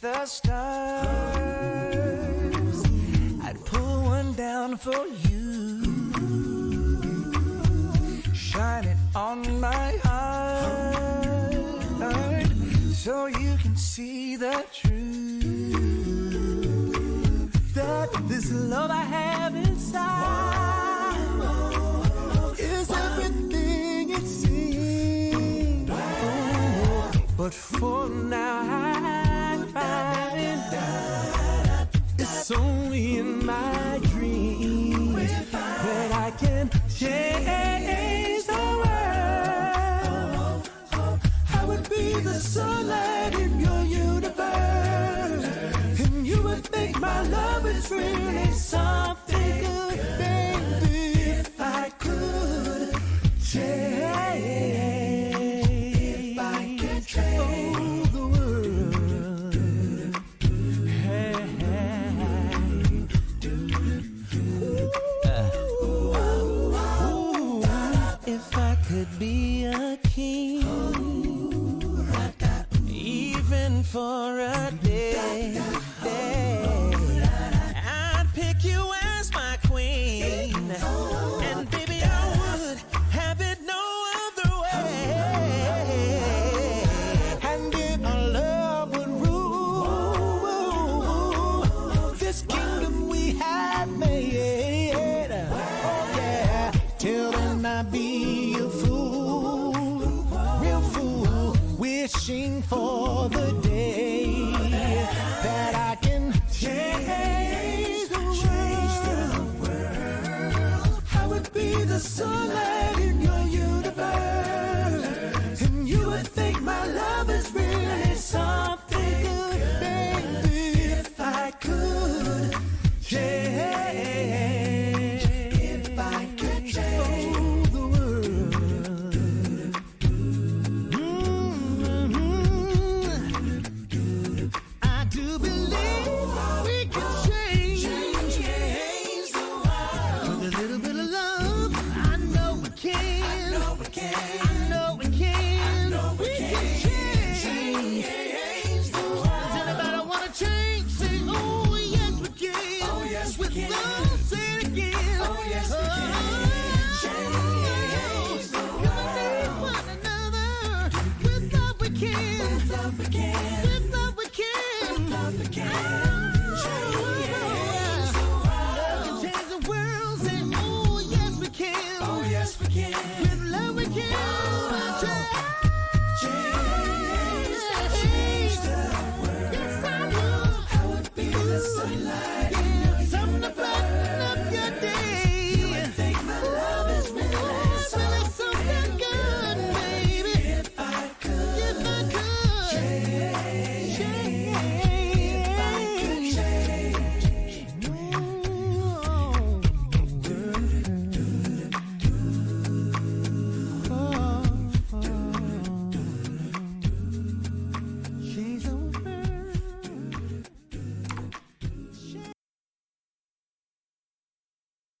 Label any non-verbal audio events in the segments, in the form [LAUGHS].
the stars, I'd pull one down for you.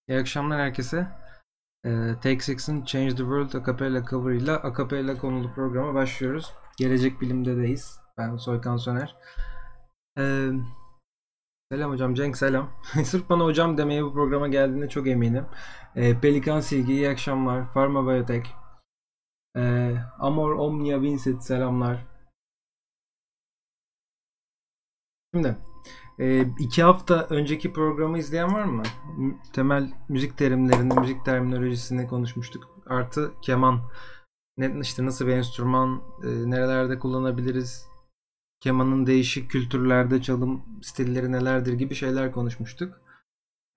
İyi akşamlar herkese. Ee, Take Six'in Change the World Acapella cover ile Acapella konulu programa başlıyoruz. Gelecek bilimdedeyiz. Ben Soykan Soner. Ee, selam hocam. Cenk selam. [LAUGHS] Sırf bana hocam demeye bu programa geldiğinde çok eminim. Ee, Pelikan Silgi iyi akşamlar. Pharma Biotech. Ee, Amor Omnia Vincent selamlar. Şimdi e, iki hafta önceki programı izleyen var mı? Temel müzik terimlerini, müzik terminolojisini konuşmuştuk. Artı keman. Ne, işte nasıl bir enstrüman, e, nerelerde kullanabiliriz, kemanın değişik kültürlerde çalım stilleri nelerdir gibi şeyler konuşmuştuk.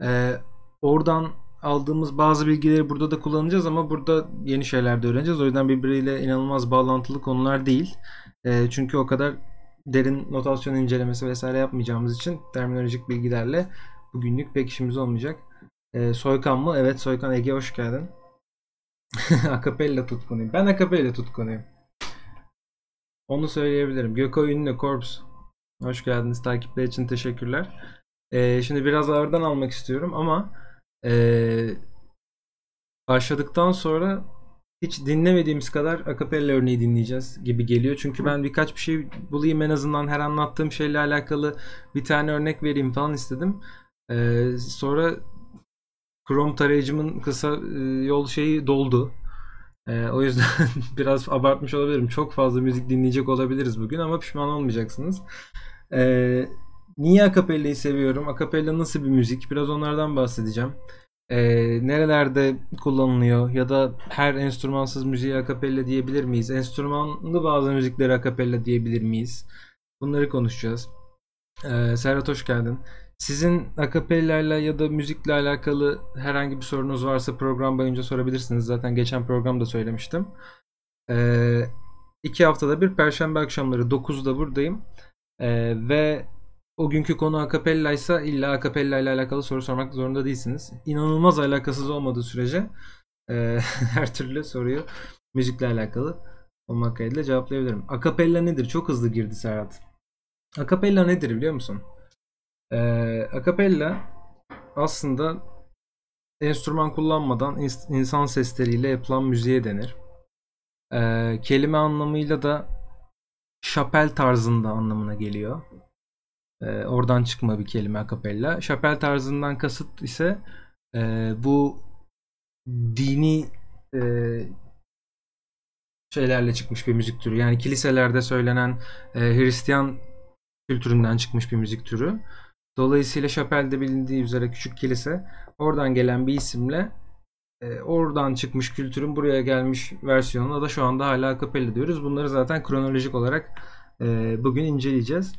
E, oradan aldığımız bazı bilgileri burada da kullanacağız ama burada yeni şeyler de öğreneceğiz. O yüzden birbiriyle inanılmaz bağlantılı konular değil. E, çünkü o kadar derin notasyon incelemesi vesaire yapmayacağımız için terminolojik bilgilerle bugünlük pek işimiz olmayacak. Ee, Soykan mı? Evet Soykan Ege hoş geldin. [LAUGHS] akapella tutkunuyum. Ben akapella tutkunuyum. Onu söyleyebilirim. Göko Ünlü Korps. Hoş geldiniz. Takipler için teşekkürler. Ee, şimdi biraz ağırdan almak istiyorum ama ee, başladıktan sonra hiç dinlemediğimiz kadar akapella örneği dinleyeceğiz gibi geliyor. Çünkü ben birkaç bir şey bulayım en azından her anlattığım şeyle alakalı bir tane örnek vereyim falan istedim. Ee, sonra Chrome tarayıcımın kısa e, yol şeyi doldu. Ee, o yüzden [LAUGHS] biraz abartmış olabilirim. Çok fazla müzik dinleyecek olabiliriz bugün ama pişman olmayacaksınız. Ee, niye akapellayı seviyorum? Akapella nasıl bir müzik? Biraz onlardan bahsedeceğim. Ee, nerelerde kullanılıyor ya da her enstrümansız müziğe akapella diyebilir miyiz? Enstrümanlı bazı müziklere akapella diyebilir miyiz? Bunları konuşacağız. Ee, Serhat hoş geldin. Sizin akapellayla ya da müzikle alakalı herhangi bir sorunuz varsa program boyunca sorabilirsiniz. Zaten geçen programda söylemiştim. Ee, iki haftada bir Perşembe akşamları 9'da buradayım. Ee, ve o günkü konu akapella ise illa akapella ile alakalı soru sormak zorunda değilsiniz. İnanılmaz alakasız olmadığı sürece e, [LAUGHS] her türlü soruyu müzikle alakalı olmak kaydıyla cevaplayabilirim. Akapella nedir? Çok hızlı girdi Serhat. Akapella nedir biliyor musun? Ee, akapella aslında enstrüman kullanmadan ins- insan sesleriyle yapılan müziğe denir. Ee, kelime anlamıyla da şapel tarzında anlamına geliyor. Ee, oradan çıkma bir kelime akapella. Şapel tarzından kasıt ise e, bu dini e, şeylerle çıkmış bir müzik türü. Yani kiliselerde söylenen e, Hristiyan kültüründen çıkmış bir müzik türü. Dolayısıyla Şapel'de bilindiği üzere küçük kilise oradan gelen bir isimle e, oradan çıkmış kültürün buraya gelmiş versiyonuna da şu anda hala akapella diyoruz. Bunları zaten kronolojik olarak e, bugün inceleyeceğiz.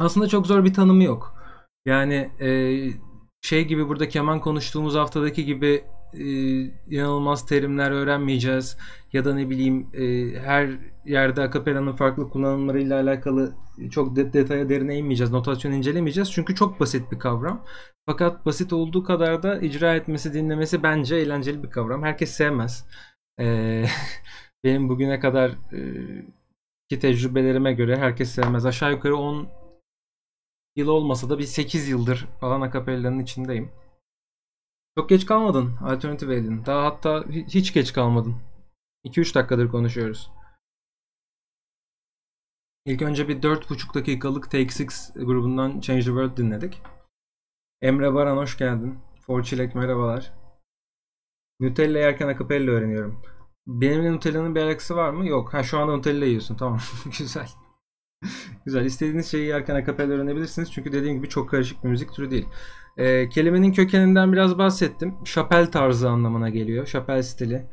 Aslında çok zor bir tanımı yok. Yani e, şey gibi burada keman konuştuğumuz haftadaki gibi e, inanılmaz terimler öğrenmeyeceğiz. Ya da ne bileyim e, her yerde akapellanın farklı kullanımlarıyla alakalı çok de- detaya derine inmeyeceğiz. Notasyon incelemeyeceğiz. Çünkü çok basit bir kavram. Fakat basit olduğu kadar da icra etmesi, dinlemesi bence eğlenceli bir kavram. Herkes sevmez. E, [LAUGHS] benim bugüne kadar e, ki tecrübelerime göre herkes sevmez. Aşağı yukarı 10 yıl olmasa da bir 8 yıldır falan akapellanın içindeyim. Çok geç kalmadın Alternative Aid'in. Daha hatta hi- hiç geç kalmadın. 2-3 dakikadır konuşuyoruz. İlk önce bir 4,5 dakikalık Take 6 grubundan Change the World dinledik. Emre Baran hoş geldin. Forçilek merhabalar. Nutella yerken akapella öğreniyorum. Benimle Nutella'nın bir alakası var mı? Yok. Ha şu anda Nutella yiyorsun. Tamam. [LAUGHS] Güzel. [LAUGHS] Güzel. İstediğiniz şeyi yerken akapella öğrenebilirsiniz. Çünkü dediğim gibi çok karışık bir müzik türü değil. Ee, kelimenin kökeninden biraz bahsettim. Şapel tarzı anlamına geliyor. Şapel stili.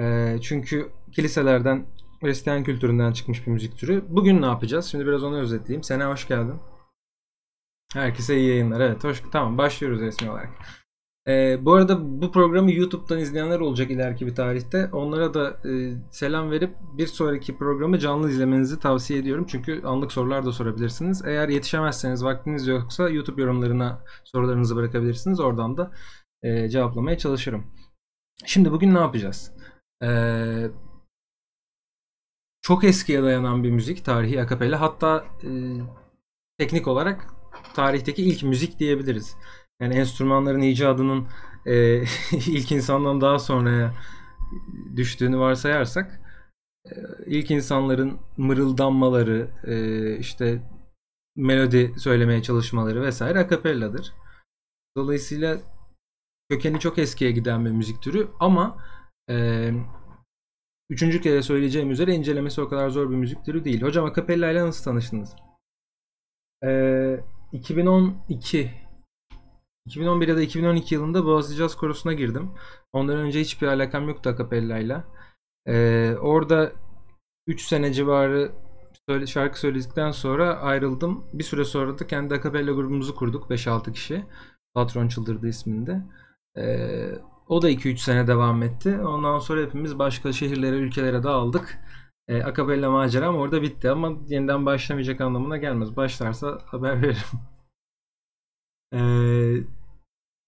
Ee, çünkü kiliselerden Hristiyan kültüründen çıkmış bir müzik türü. Bugün ne yapacağız? Şimdi biraz onu özetleyeyim. Sena hoş geldin. Herkese iyi yayınlar. Evet, hoş. Tamam, başlıyoruz resmi olarak. Ee, bu arada bu programı YouTube'dan izleyenler olacak ileriki bir tarihte. Onlara da e, selam verip bir sonraki programı canlı izlemenizi tavsiye ediyorum. Çünkü anlık sorular da sorabilirsiniz. Eğer yetişemezseniz, vaktiniz yoksa YouTube yorumlarına sorularınızı bırakabilirsiniz. Oradan da e, cevaplamaya çalışırım. Şimdi bugün ne yapacağız? Ee, çok eskiye dayanan bir müzik tarihi akapella. Hatta e, teknik olarak tarihteki ilk müzik diyebiliriz. Yani enstrümanların icadının e, [LAUGHS] ilk insandan daha sonraya düştüğünü varsayarsak e, ilk insanların mırıldanmaları, e, işte melodi söylemeye çalışmaları vesaire akapelladır. Dolayısıyla kökeni çok eskiye giden bir müzik türü ama e, üçüncü kere söyleyeceğim üzere incelemesi o kadar zor bir müzik türü değil. Hocam akapella ile nasıl tanıştınız? E, 2012 2011 ya da 2012 yılında Boğaziçi Caz Korosu'na girdim. Ondan önce hiçbir alakam yoktu akapellayla. Ee, orada 3 sene civarı söyle, şarkı söyledikten sonra ayrıldım. Bir süre sonra da kendi akapella grubumuzu kurduk 5-6 kişi. Patron Çıldırdı isminde. Ee, o da 2-3 sene devam etti. Ondan sonra hepimiz başka şehirlere, ülkelere dağıldık. E, akapella maceram orada bitti ama yeniden başlamayacak anlamına gelmez. Başlarsa haber veririm. [LAUGHS] Ee,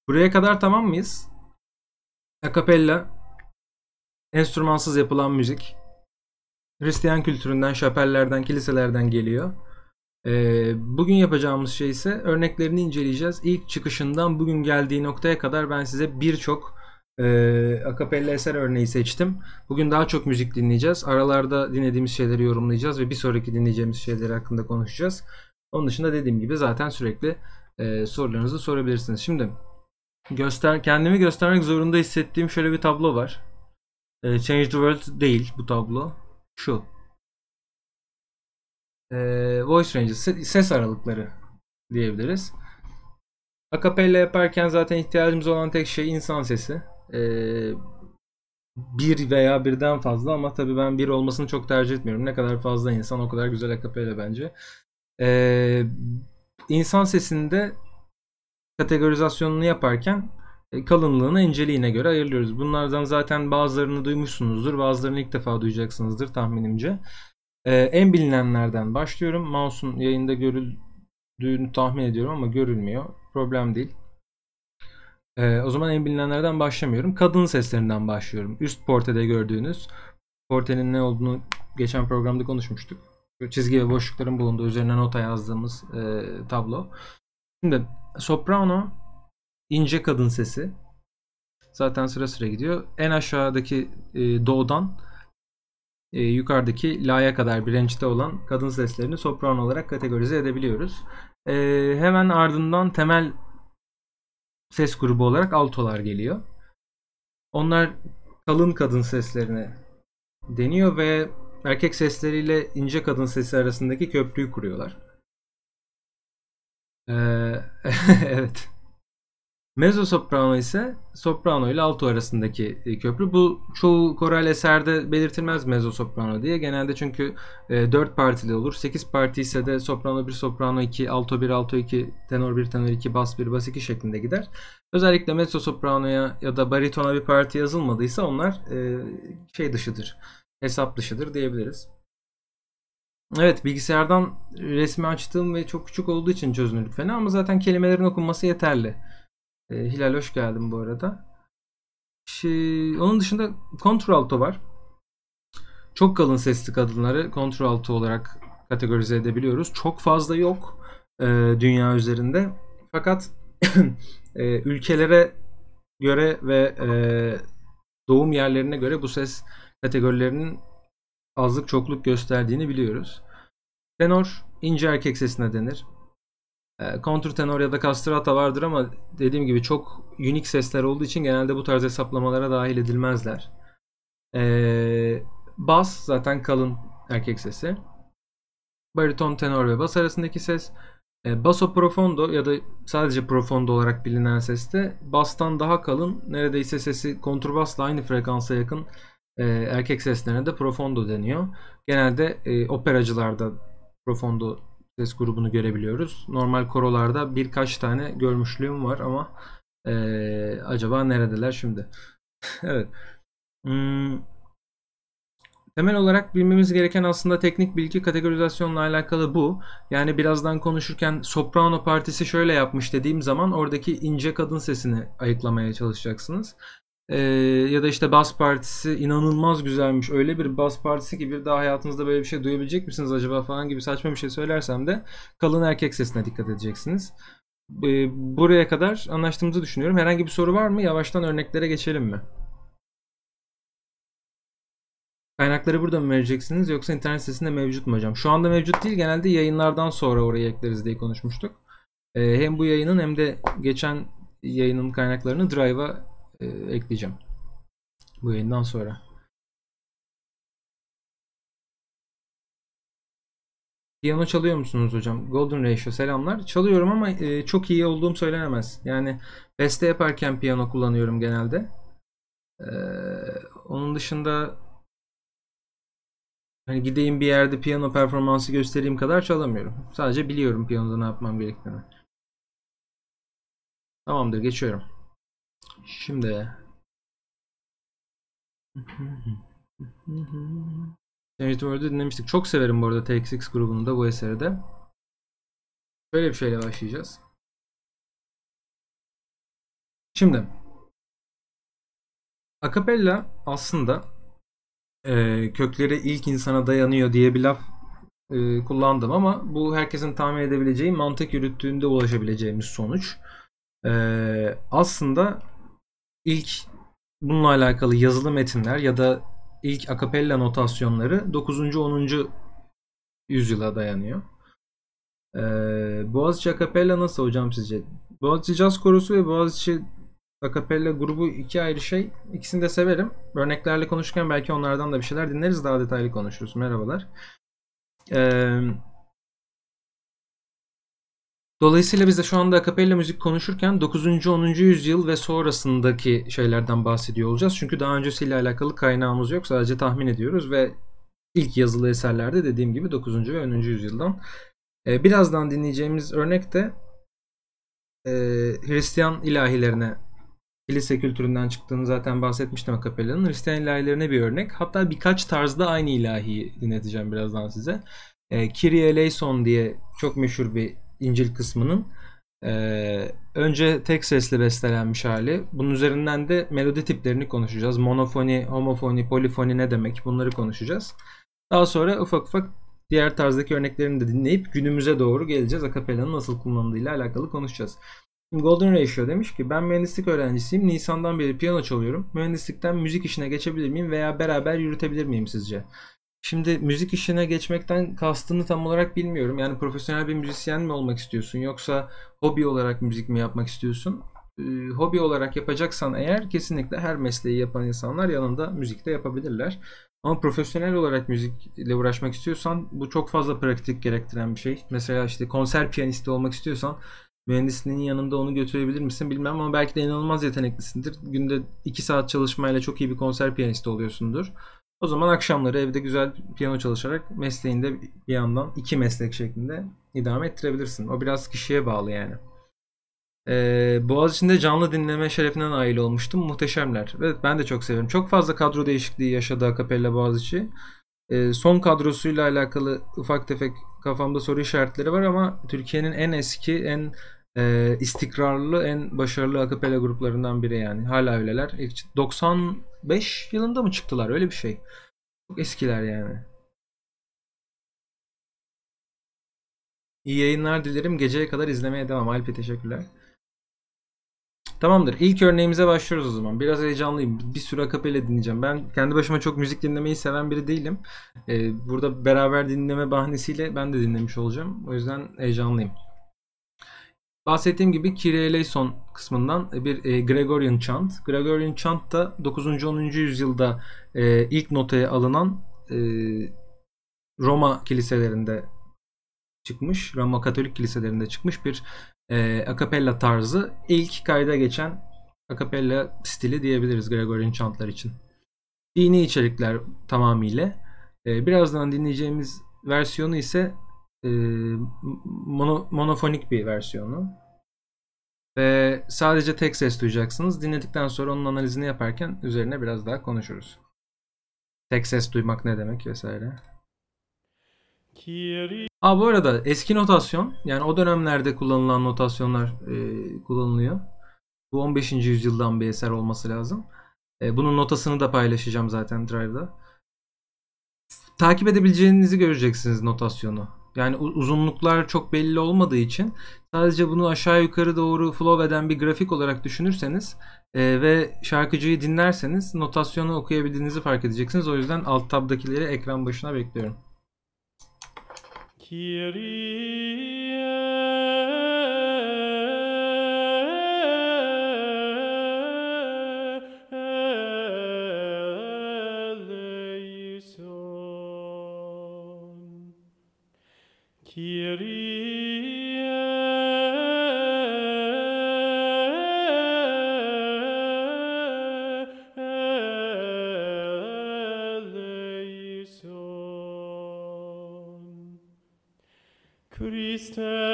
buraya kadar tamam mıyız? Akapella enstrümansız yapılan müzik. Hristiyan kültüründen, şapellerden, kiliselerden geliyor. Ee, bugün yapacağımız şey ise örneklerini inceleyeceğiz. İlk çıkışından bugün geldiği noktaya kadar ben size birçok e, akapella eser örneği seçtim. Bugün daha çok müzik dinleyeceğiz. Aralarda dinlediğimiz şeyleri yorumlayacağız ve bir sonraki dinleyeceğimiz şeyler hakkında konuşacağız. Onun dışında dediğim gibi zaten sürekli e, sorularınızı sorabilirsiniz. Şimdi göster kendimi göstermek zorunda hissettiğim şöyle bir tablo var. E, Change the World değil bu tablo. Şu. E, voice ranges, ses aralıkları diyebiliriz. Akapella yaparken zaten ihtiyacımız olan tek şey insan sesi. Ee, bir veya birden fazla ama tabii ben bir olmasını çok tercih etmiyorum. Ne kadar fazla insan o kadar güzel akapella bence. Ee, insan sesinde kategorizasyonunu yaparken e, kalınlığını, inceliğine göre ayırıyoruz. Bunlardan zaten bazılarını duymuşsunuzdur, bazılarını ilk defa duyacaksınızdır tahminimce. Ee, en bilinenlerden başlıyorum. Mouse'un yayında görüldüğünü tahmin ediyorum ama görülmüyor. Problem değil. Ee, o zaman en bilinenlerden başlamıyorum. Kadın seslerinden başlıyorum. Üst portede gördüğünüz portenin ne olduğunu geçen programda konuşmuştuk. Çizgi ve boşlukların bulunduğu üzerine nota yazdığımız e, tablo. Şimdi soprano ince kadın sesi. Zaten sıra sıra gidiyor. En aşağıdaki e, do'dan e, yukarıdaki la'ya kadar range'de olan kadın seslerini soprano olarak kategorize edebiliyoruz. E, hemen ardından temel ses grubu olarak altolar geliyor. Onlar kalın kadın seslerine deniyor ve erkek sesleriyle ince kadın sesi arasındaki köprüyü kuruyorlar. Ee, [LAUGHS] evet. Mezzo soprano ise soprano ile alto arasındaki e, köprü. Bu çoğu koral eserde belirtilmez mezzo soprano diye. Genelde çünkü e, 4 partili olur. 8 parti ise de soprano 1, soprano 2, alto 1, alto 2, tenor 1, tenor 2, bas 1, bas 2 şeklinde gider. Özellikle mezzo sopranoya ya da baritona bir parti yazılmadıysa onlar e, şey dışıdır. Hesap dışıdır diyebiliriz. Evet bilgisayardan resmi açtığım ve çok küçük olduğu için çözünürlük fena ama zaten kelimelerin okunması yeterli. E, Hilal hoş geldin bu arada. Şey, onun dışında kontralto var. Çok kalın sesli kadınları kontralto olarak kategorize edebiliyoruz. Çok fazla yok e, dünya üzerinde. Fakat [CLEARS THROAT] e, ülkelere göre ve e, doğum yerlerine göre bu ses kategorilerinin azlık çokluk gösterdiğini biliyoruz. Tenor ince erkek sesine denir. E, kontrtenor ya da castrata vardır ama dediğim gibi çok unik sesler olduğu için genelde bu tarz hesaplamalara dahil edilmezler. E, bas zaten kalın erkek sesi. Bariton, tenor ve bas arasındaki ses. E, basso profondo ya da sadece profondo olarak bilinen seste bastan daha kalın neredeyse sesi kontrbasla aynı frekansa yakın e, erkek seslerine de profondo deniyor. Genelde e, operacılarda profondo ses grubunu görebiliyoruz. Normal korolarda birkaç tane görmüşlüğüm var ama e, acaba neredeler şimdi? [LAUGHS] evet. Hmm. Temel olarak bilmemiz gereken aslında teknik bilgi kategorizasyonla alakalı bu. Yani birazdan konuşurken soprano partisi şöyle yapmış dediğim zaman oradaki ince kadın sesini ayıklamaya çalışacaksınız. Ee, ya da işte bas partisi inanılmaz güzelmiş. Öyle bir bas partisi ki bir daha hayatınızda böyle bir şey duyabilecek misiniz acaba falan gibi saçma bir şey söylersem de kalın erkek sesine dikkat edeceksiniz. Ee, buraya kadar anlaştığımızı düşünüyorum. Herhangi bir soru var mı? Yavaştan örneklere geçelim mi? Kaynakları burada mı vereceksiniz yoksa internet sitesinde mevcut mu hocam? Şu anda mevcut değil. Genelde yayınlardan sonra oraya ekleriz diye konuşmuştuk. Ee, hem bu yayının hem de geçen yayının kaynaklarını Drive'a e, ekleyeceğim. Bu yayından sonra. Piyano çalıyor musunuz hocam? Golden Ratio selamlar. Çalıyorum ama e, çok iyi olduğum söylenemez. Yani beste yaparken piyano kullanıyorum genelde. Ee, onun dışında hani gideyim bir yerde piyano performansı göstereyim kadar çalamıyorum. Sadece biliyorum piyanoda ne yapmam gerektiğini. Tamamdır geçiyorum. Şimdi Change World'u dinlemiştik. Çok severim bu arada TXX grubunu da bu eseri de. Böyle bir şeyle başlayacağız. Şimdi Acapella aslında e, kökleri ilk insana dayanıyor diye bir laf e, kullandım ama bu herkesin tahmin edebileceği mantık yürüttüğünde ulaşabileceğimiz sonuç. E, aslında ilk bununla alakalı yazılı metinler ya da ilk akapella notasyonları 9. 10. yüzyıla dayanıyor. Ee, Boğaziçi Akapella nasıl hocam sizce? Boğaziçi Caz Korosu ve Boğaziçi Akapella grubu iki ayrı şey. İkisini de severim. Örneklerle konuşurken belki onlardan da bir şeyler dinleriz. Daha detaylı konuşuruz. Merhabalar. Ee, Dolayısıyla biz de şu anda akapella müzik konuşurken 9. 10. yüzyıl ve sonrasındaki şeylerden bahsediyor olacağız. Çünkü daha öncesiyle alakalı kaynağımız yok. Sadece tahmin ediyoruz ve ilk yazılı eserlerde dediğim gibi 9. ve 10. yüzyıldan. Ee, birazdan dinleyeceğimiz örnek de e, Hristiyan ilahilerine kilise kültüründen çıktığını zaten bahsetmiştim akapellanın. Hristiyan ilahilerine bir örnek. Hatta birkaç tarzda aynı ilahiyi dinleteceğim birazdan size. E, Kyrie eleison diye çok meşhur bir İncil kısmının e, önce tek sesli bestelenmiş hali. Bunun üzerinden de melodi tiplerini konuşacağız. Monofoni, homofoni, polifoni ne demek bunları konuşacağız. Daha sonra ufak ufak diğer tarzdaki örneklerini de dinleyip günümüze doğru geleceğiz. Akapellanın nasıl kullanıldığıyla alakalı konuşacağız. Golden Ratio demiş ki ben mühendislik öğrencisiyim. Nisan'dan beri piyano çalıyorum. Mühendislikten müzik işine geçebilir miyim veya beraber yürütebilir miyim sizce? Şimdi müzik işine geçmekten kastını tam olarak bilmiyorum. Yani profesyonel bir müzisyen mi olmak istiyorsun yoksa hobi olarak müzik mi yapmak istiyorsun? Ee, hobi olarak yapacaksan eğer kesinlikle her mesleği yapan insanlar yanında müzik de yapabilirler. Ama profesyonel olarak müzikle uğraşmak istiyorsan bu çok fazla pratik gerektiren bir şey. Mesela işte konser piyanisti olmak istiyorsan mühendisliğinin yanında onu götürebilir misin bilmem ama belki de inanılmaz yeteneklisindir. Günde 2 saat çalışmayla çok iyi bir konser piyanisti oluyorsundur. O zaman akşamları evde güzel piyano çalışarak mesleğinde bir yandan iki meslek şeklinde idame ettirebilirsin. O biraz kişiye bağlı yani. Ee, Boğaziçi'nde canlı dinleme şerefine nail olmuştum. Muhteşemler. Evet ben de çok severim. Çok fazla kadro değişikliği yaşadı Akapella Boğaziçi. Ee, son kadrosuyla alakalı ufak tefek kafamda soru işaretleri var ama Türkiye'nin en eski, en e, istikrarlı, en başarılı akapella gruplarından biri yani. Hala öyleler. 95 yılında mı çıktılar? Öyle bir şey. Çok eskiler yani. İyi yayınlar dilerim. Geceye kadar izlemeye devam. Alpi teşekkürler. Tamamdır. İlk örneğimize başlıyoruz o zaman. Biraz heyecanlıyım. Bir sürü akapella dinleyeceğim. Ben kendi başıma çok müzik dinlemeyi seven biri değilim. Ee, burada beraber dinleme bahanesiyle ben de dinlemiş olacağım. O yüzden heyecanlıyım. Bahsettiğim gibi Kyrie kısmından bir e, Gregorian chant. Gregorian chant da 9. 10. yüzyılda e, ilk notaya alınan e, Roma kiliselerinde çıkmış. Roma Katolik kiliselerinde çıkmış bir e, akapella tarzı. İlk kayda geçen akapella stili diyebiliriz Gregorian chantlar için. Dini içerikler tamamıyla. E, birazdan dinleyeceğimiz versiyonu ise e, mono, monofonik bir versiyonu. Ve sadece tek ses duyacaksınız. Dinledikten sonra onun analizini yaparken üzerine biraz daha konuşuruz. Tek ses duymak ne demek vesaire. Aa, bu arada eski notasyon yani o dönemlerde kullanılan notasyonlar e, kullanılıyor. Bu 15. yüzyıldan bir eser olması lazım. E, bunun notasını da paylaşacağım zaten Drive'da. Takip edebileceğinizi göreceksiniz notasyonu. Yani uzunluklar çok belli olmadığı için sadece bunu aşağı yukarı doğru flow eden bir grafik olarak düşünürseniz e, ve şarkıcıyı dinlerseniz notasyonu okuyabildiğinizi fark edeceksiniz. O yüzden alt tabdakileri ekran başına bekliyorum. eleison. Christe.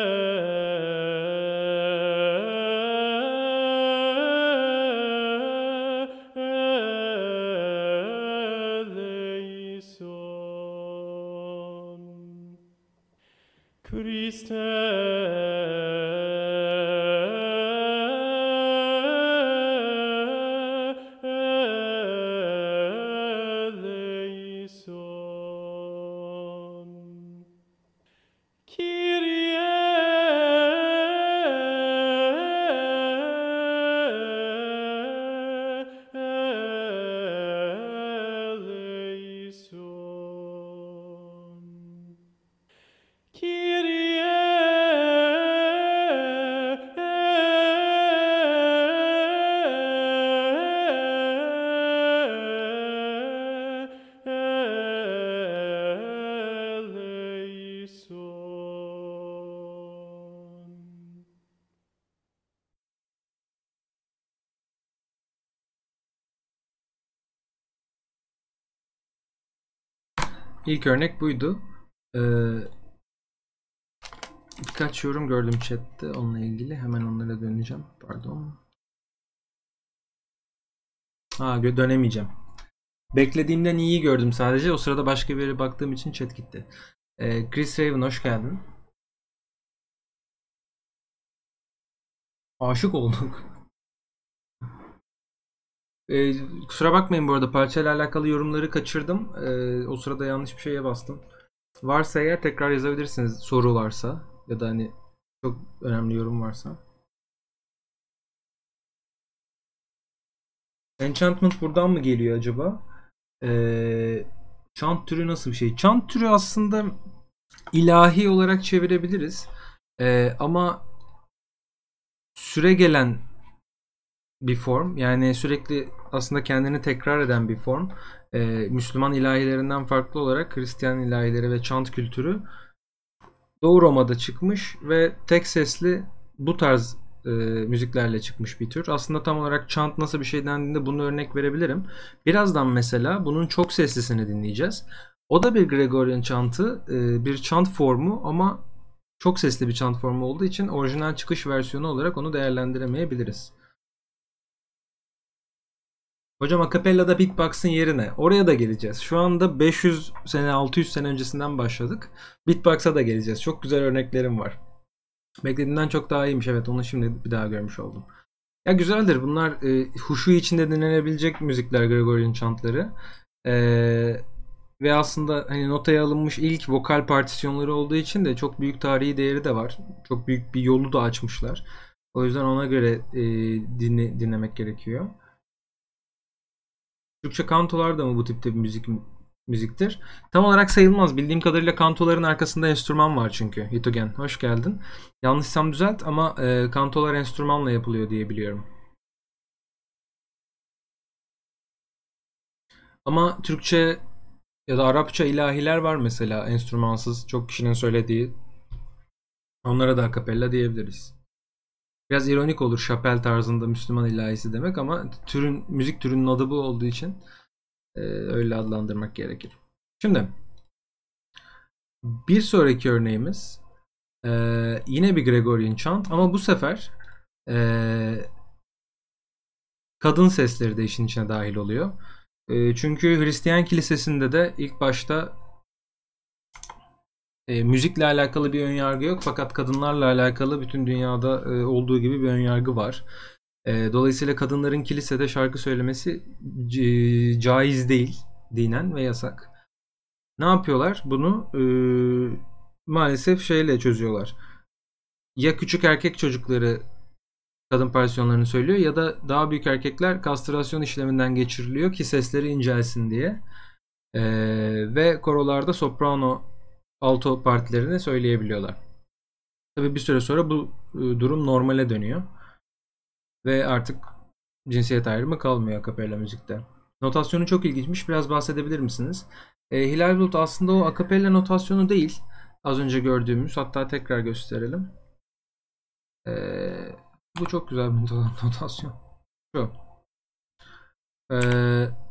İlk örnek buydu. Ee, birkaç yorum gördüm chatte onunla ilgili. Hemen onlara döneceğim. Pardon. Ha dönemeyeceğim. Beklediğimden iyi gördüm sadece. O sırada başka bir yere baktığım için chat gitti. Ee, Chris Raven hoş geldin. Aşık olduk. Ee, kusura bakmayın bu arada parçayla alakalı yorumları kaçırdım. Ee, o sırada yanlış bir şeye bastım. Varsa eğer tekrar yazabilirsiniz soru varsa ya da hani çok önemli yorum varsa. Enchantment buradan mı geliyor acaba? Ee, chant türü nasıl bir şey? Chant türü aslında ilahi olarak çevirebiliriz. Ee, ama süre gelen bir form. Yani sürekli aslında kendini tekrar eden bir form. Ee, Müslüman ilahilerinden farklı olarak Hristiyan ilahileri ve chant kültürü Doğu Roma'da çıkmış ve tek sesli bu tarz e, müziklerle çıkmış bir tür. Aslında tam olarak chant nasıl bir şey dendiğinde bunu örnek verebilirim. Birazdan mesela bunun çok seslisini dinleyeceğiz. O da bir Gregorian chantı, e, bir chant formu ama çok sesli bir chant formu olduğu için orijinal çıkış versiyonu olarak onu değerlendiremeyebiliriz. Hocam akapellada beatbox'ın yerine oraya da geleceğiz. Şu anda 500 sene 600 sene öncesinden başladık. Beatbox'a da geleceğiz. Çok güzel örneklerim var. Beklediğimden çok daha iyiymiş evet onu şimdi bir daha görmüş oldum. Ya güzeldir bunlar e, huşu içinde dinlenebilecek müzikler Gregorian chantları. E, ve aslında hani notaya alınmış ilk vokal partisyonları olduğu için de çok büyük tarihi değeri de var. Çok büyük bir yolu da açmışlar. O yüzden ona göre e, dinle, dinlemek gerekiyor. Türkçe kantolar da mı bu tipte bir müzik müziktir? Tam olarak sayılmaz. Bildiğim kadarıyla kantoların arkasında enstrüman var çünkü. Hitogen hoş geldin. Yanlışsam düzelt ama e, kantolar enstrümanla yapılıyor diye biliyorum. Ama Türkçe ya da Arapça ilahiler var mesela enstrümansız çok kişinin söylediği. Onlara da akapella diyebiliriz. Biraz ironik olur şapel tarzında Müslüman ilahisi demek ama türün müzik türünün adı bu olduğu için e, öyle adlandırmak gerekir. Şimdi bir sonraki örneğimiz e, yine bir Gregorian chant ama bu sefer e, kadın sesleri de işin içine dahil oluyor. E, çünkü Hristiyan kilisesinde de ilk başta e, müzikle alakalı bir önyargı yok fakat kadınlarla alakalı bütün dünyada e, olduğu gibi bir önyargı var. E, dolayısıyla kadınların kilisede şarkı söylemesi c- caiz değil dinen ve yasak. Ne yapıyorlar? Bunu e, maalesef şeyle çözüyorlar. Ya küçük erkek çocukları kadın partisyonlarını söylüyor ya da daha büyük erkekler kastrasyon işleminden geçiriliyor ki sesleri incelsin diye. E, ve korolarda soprano alto partilerini söyleyebiliyorlar. Tabi bir süre sonra bu e, durum normale dönüyor. Ve artık cinsiyet ayrımı kalmıyor akapella müzikte. Notasyonu çok ilginçmiş. Biraz bahsedebilir misiniz? E, Hilal Bulut aslında o akapella notasyonu değil. Az önce gördüğümüz. Hatta tekrar gösterelim. E, bu çok güzel bir [LAUGHS] notasyon. Şu. E,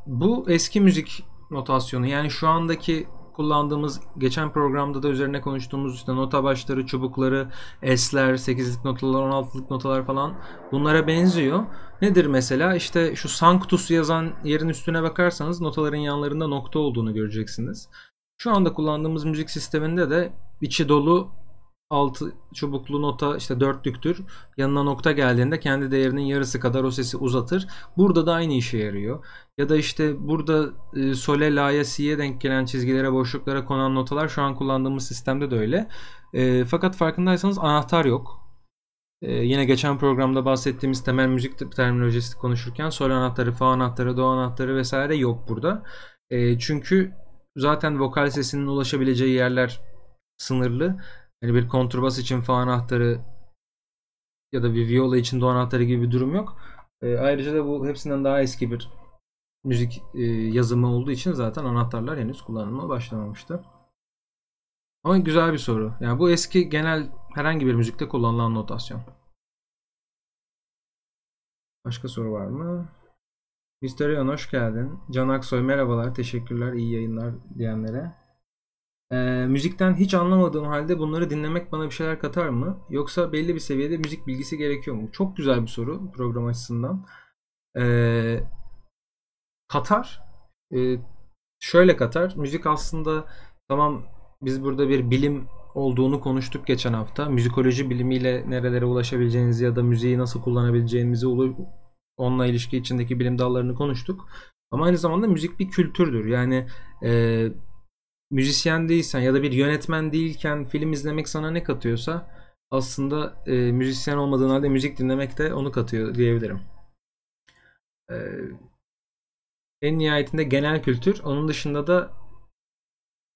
bu eski müzik notasyonu. Yani şu andaki kullandığımız geçen programda da üzerine konuştuğumuz işte nota başları, çubukları, S'ler, 8'lik notalar, 16'lık notalar falan bunlara benziyor. Nedir mesela? İşte şu Sanctus yazan yerin üstüne bakarsanız notaların yanlarında nokta olduğunu göreceksiniz. Şu anda kullandığımız müzik sisteminde de içi dolu altı çubuklu nota işte dörtlüktür. Yanına nokta geldiğinde kendi değerinin yarısı kadar o sesi uzatır. Burada da aynı işe yarıyor. Ya da işte burada e, sole, la'ya, si'ye denk gelen çizgilere, boşluklara konan notalar şu an kullandığımız sistemde de öyle. E, fakat farkındaysanız anahtar yok. E, yine geçen programda bahsettiğimiz temel müzik terminolojisi konuşurken sol anahtarı, fa anahtarı, do anahtarı vesaire yok burada. E, çünkü zaten vokal sesinin ulaşabileceği yerler sınırlı. Hani bir kontrbas için fa anahtarı ya da bir viola için do anahtarı gibi bir durum yok. E, ayrıca da bu hepsinden daha eski bir müzik e, yazımı olduğu için zaten anahtarlar henüz kullanılmaya başlamamıştı. Ama güzel bir soru. Yani bu eski genel herhangi bir müzikte kullanılan notasyon. Başka soru var mı? Mysterion hoş geldin. Can Aksoy merhabalar. Teşekkürler. iyi yayınlar diyenlere. Ee, müzikten hiç anlamadığım halde bunları dinlemek bana bir şeyler katar mı? Yoksa belli bir seviyede müzik bilgisi gerekiyor mu? Çok güzel bir soru program açısından. Ee, katar. Ee, şöyle katar. Müzik aslında tamam biz burada bir bilim olduğunu konuştuk geçen hafta. Müzikoloji bilimiyle nerelere ulaşabileceğinizi ya da müziği nasıl kullanabileceğimizi onunla ilişki içindeki bilim dallarını konuştuk. Ama aynı zamanda müzik bir kültürdür. Yani e, müzisyen değilsen ya da bir yönetmen değilken film izlemek sana ne katıyorsa aslında e, müzisyen olmadığın halde müzik dinlemek de onu katıyor diyebilirim. E, en nihayetinde genel kültür. Onun dışında da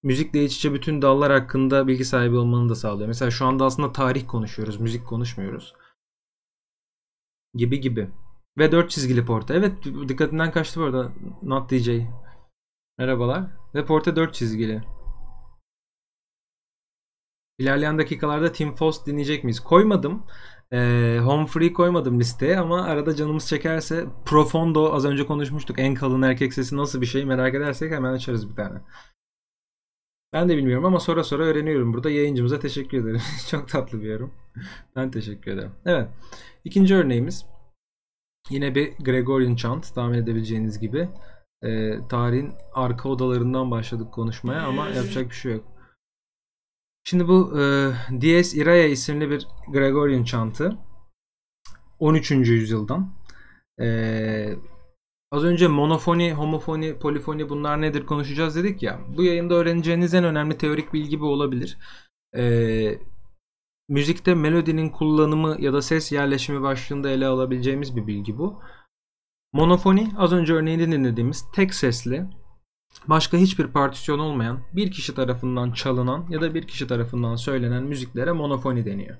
müzikle iç içe bütün dallar hakkında bilgi sahibi olmanı da sağlıyor. Mesela şu anda aslında tarih konuşuyoruz, müzik konuşmuyoruz. Gibi gibi. Ve 4 çizgili porta. Evet dikkatinden kaçtı bu arada. Not DJ. Merhabalar. Ve porta 4 çizgili. İlerleyen dakikalarda Tim Fost dinleyecek miyiz? Koymadım. Ee, Home Free koymadım listeye ama arada canımız çekerse Profondo az önce konuşmuştuk. En kalın erkek sesi nasıl bir şey merak edersek hemen açarız bir tane. Ben de bilmiyorum ama sonra sonra öğreniyorum. Burada yayıncımıza teşekkür ederim. [LAUGHS] Çok tatlı bir yorum. ben teşekkür ederim. Evet. İkinci örneğimiz. Yine bir Gregorian chant tahmin edebileceğiniz gibi. E, tarihin arka odalarından başladık konuşmaya ama yapacak bir şey yok. Şimdi bu e, Dies Irae isimli bir Gregorian chantı 13. yüzyıldan. E, az önce monofoni, homofoni, polifoni bunlar nedir konuşacağız dedik ya. Bu yayında öğreneceğiniz en önemli teorik bilgi bu olabilir. E, müzikte melodinin kullanımı ya da ses yerleşimi başlığında ele alabileceğimiz bir bilgi bu. Monofoni az önce örneğini dinlediğimiz tek sesli başka hiçbir partisyon olmayan bir kişi tarafından çalınan ya da bir kişi tarafından söylenen müziklere monofoni deniyor.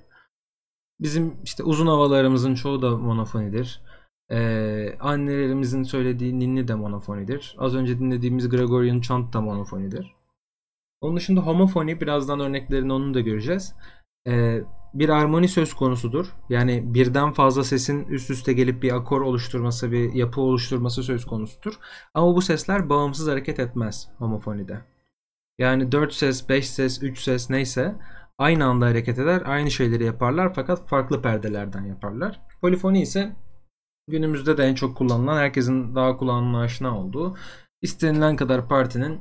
Bizim işte uzun havalarımızın çoğu da monofonidir. Ee, annelerimizin söylediği ninni de monofonidir. Az önce dinlediğimiz Gregorian chant da monofonidir. Onun dışında homofoni birazdan örneklerini onu da göreceğiz e, bir armoni söz konusudur. Yani birden fazla sesin üst üste gelip bir akor oluşturması, bir yapı oluşturması söz konusudur. Ama bu sesler bağımsız hareket etmez homofonide. Yani 4 ses, 5 ses, 3 ses neyse aynı anda hareket eder, aynı şeyleri yaparlar fakat farklı perdelerden yaparlar. Polifoni ise günümüzde de en çok kullanılan, herkesin daha kullanımına aşina olduğu, istenilen kadar partinin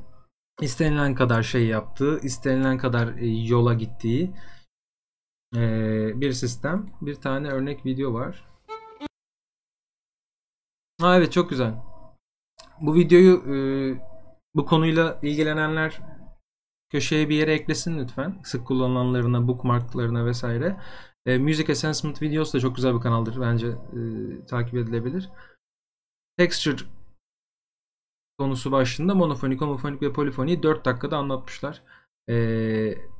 istenilen kadar şey yaptığı, istenilen kadar e, yola gittiği, ee, bir sistem. Bir tane örnek video var. Ha evet çok güzel. Bu videoyu e, bu konuyla ilgilenenler köşeye bir yere eklesin lütfen. Sık kullanılanlarına, bookmarklarına vesaire. E, Music Assessment Videos da çok güzel bir kanaldır. Bence e, takip edilebilir. Texture konusu başlığında monofonik, homofonik ve polifoniyi 4 dakikada anlatmışlar. Eee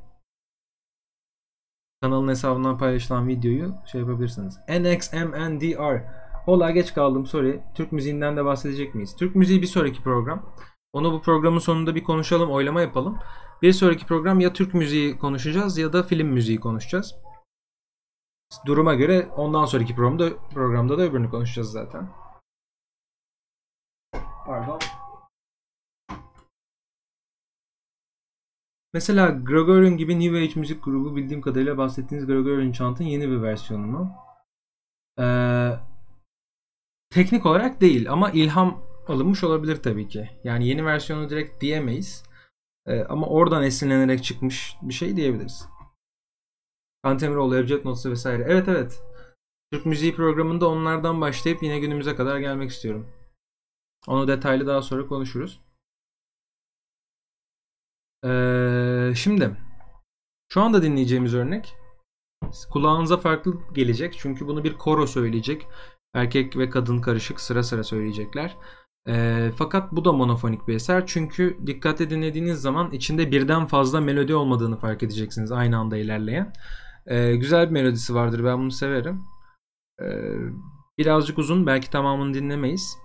kanalın hesabından paylaşılan videoyu şey yapabilirsiniz. NXMNDR. Hola geç kaldım sorry. Türk müziğinden de bahsedecek miyiz? Türk müziği bir sonraki program. Onu bu programın sonunda bir konuşalım, oylama yapalım. Bir sonraki program ya Türk müziği konuşacağız ya da film müziği konuşacağız. Duruma göre ondan sonraki programda, programda da öbürünü konuşacağız zaten. Pardon. Mesela Gregorian gibi New Age müzik grubu bildiğim kadarıyla bahsettiğiniz Gregorian Chant'ın yeni bir versiyonu mu? Ee, teknik olarak değil ama ilham alınmış olabilir tabii ki. Yani yeni versiyonu direkt diyemeyiz. Ee, ama oradan esinlenerek çıkmış bir şey diyebiliriz. Kantemiroğlu, Evcet Notası vesaire. Evet evet. Türk müziği programında onlardan başlayıp yine günümüze kadar gelmek istiyorum. Onu detaylı daha sonra konuşuruz. Ee, şimdi şu anda dinleyeceğimiz örnek kulağınıza farklı gelecek. Çünkü bunu bir koro söyleyecek. Erkek ve kadın karışık sıra sıra söyleyecekler. Ee, fakat bu da monofonik bir eser çünkü dikkatli dinlediğiniz zaman içinde birden fazla melodi olmadığını fark edeceksiniz aynı anda ilerleyen. Ee, güzel bir melodisi vardır ben bunu severim. Ee, birazcık uzun belki tamamını dinlemeyiz.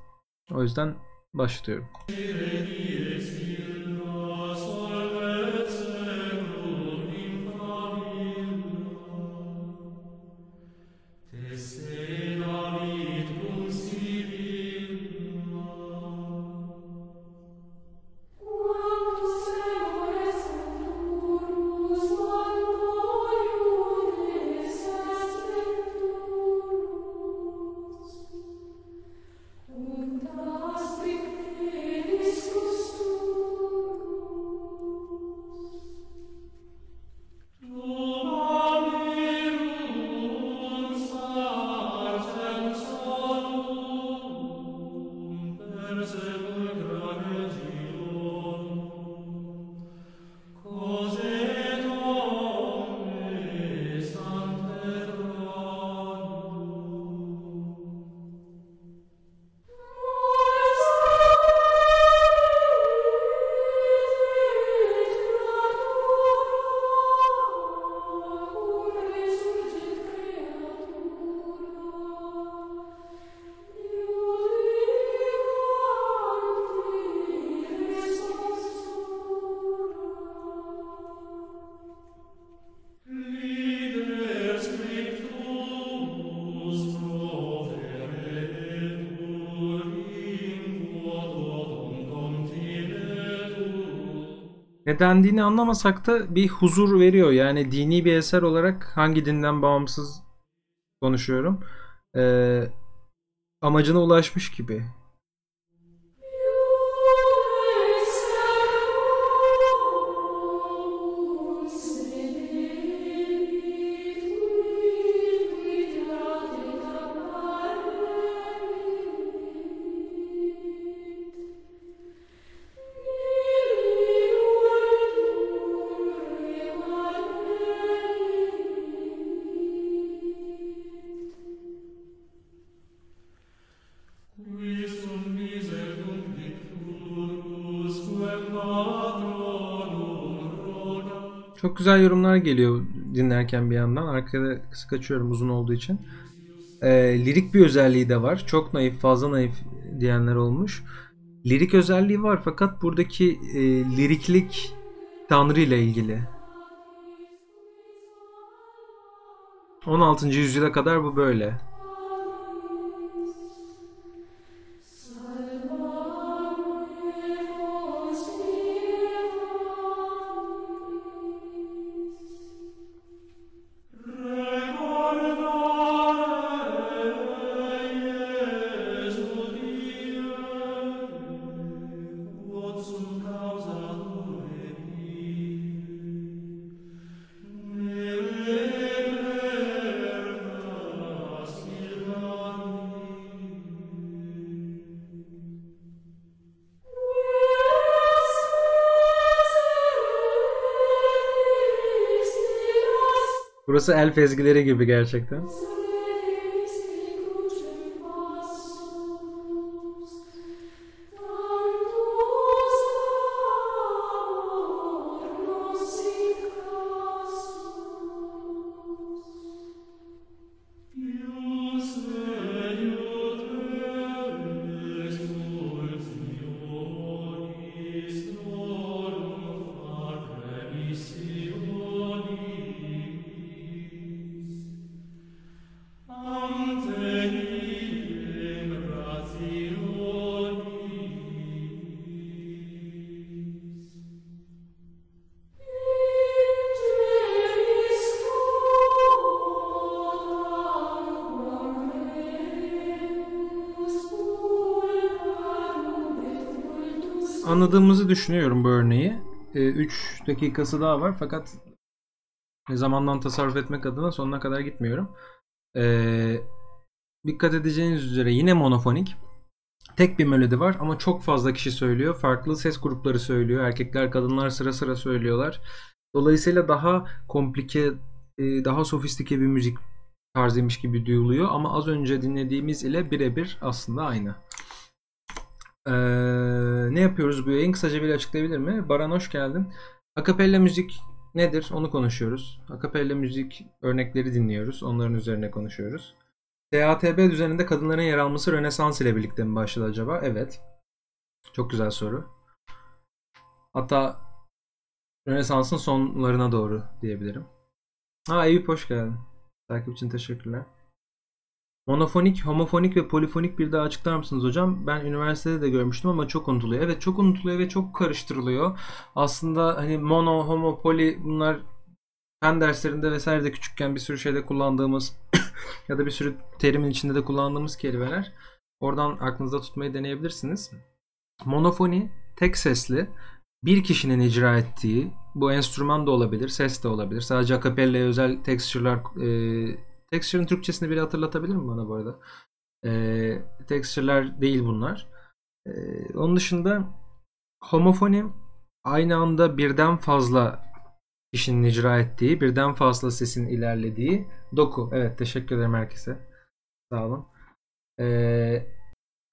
O yüzden başlıyorum. Ne dendiğini anlamasak da bir huzur veriyor. Yani dini bir eser olarak hangi dinden bağımsız konuşuyorum. Ee, amacına ulaşmış gibi. Güzel yorumlar geliyor dinlerken bir yandan. Arkada kısık açıyorum uzun olduğu için. Ee, lirik bir özelliği de var. Çok naif, fazla naif diyenler olmuş. Lirik özelliği var fakat buradaki e, liriklik Tanrı ile ilgili. 16. yüzyıla kadar bu böyle. Burası elf ezgileri gibi gerçekten. Düşünüyorum bu örneği. 3 dakikası daha var fakat zamandan tasarruf etmek adına sonuna kadar gitmiyorum. Ee, dikkat edeceğiniz üzere yine monofonik. Tek bir melodi var ama çok fazla kişi söylüyor. Farklı ses grupları söylüyor. Erkekler, kadınlar sıra sıra söylüyorlar. Dolayısıyla daha komplike, e, daha sofistike bir müzik tarzıymış gibi duyuluyor ama az önce dinlediğimiz ile birebir aslında aynı. Ee, ne yapıyoruz bu yayın? Kısaca bir açıklayabilir mi? Baran hoş geldin. Akapella müzik nedir? Onu konuşuyoruz. Akapella müzik örnekleri dinliyoruz. Onların üzerine konuşuyoruz. TATB düzeninde kadınların yer alması Rönesans ile birlikte mi başladı acaba? Evet. Çok güzel soru. Hatta Rönesans'ın sonlarına doğru diyebilirim. Ha Eyüp hoş geldin. Takip için teşekkürler. Monofonik, homofonik ve polifonik bir daha açıklar mısınız hocam? Ben üniversitede de görmüştüm ama çok unutuluyor. Evet çok unutuluyor ve çok karıştırılıyor. Aslında hani mono, homo, poli bunlar fen derslerinde vesaire de küçükken bir sürü şeyde kullandığımız [COUGHS] ya da bir sürü terimin içinde de kullandığımız kelimeler. Oradan aklınızda tutmayı deneyebilirsiniz. Monofoni tek sesli bir kişinin icra ettiği bu enstrüman da olabilir, ses de olabilir. Sadece akapella'ya özel texture'lar e, texture'ın Türkçesini biri hatırlatabilir mi bana bu arada? E, texture'lar değil bunlar. E, onun dışında homofoni aynı anda birden fazla kişinin icra ettiği, birden fazla sesin ilerlediği doku. Evet teşekkür ederim herkese. Sağ olun. Ee,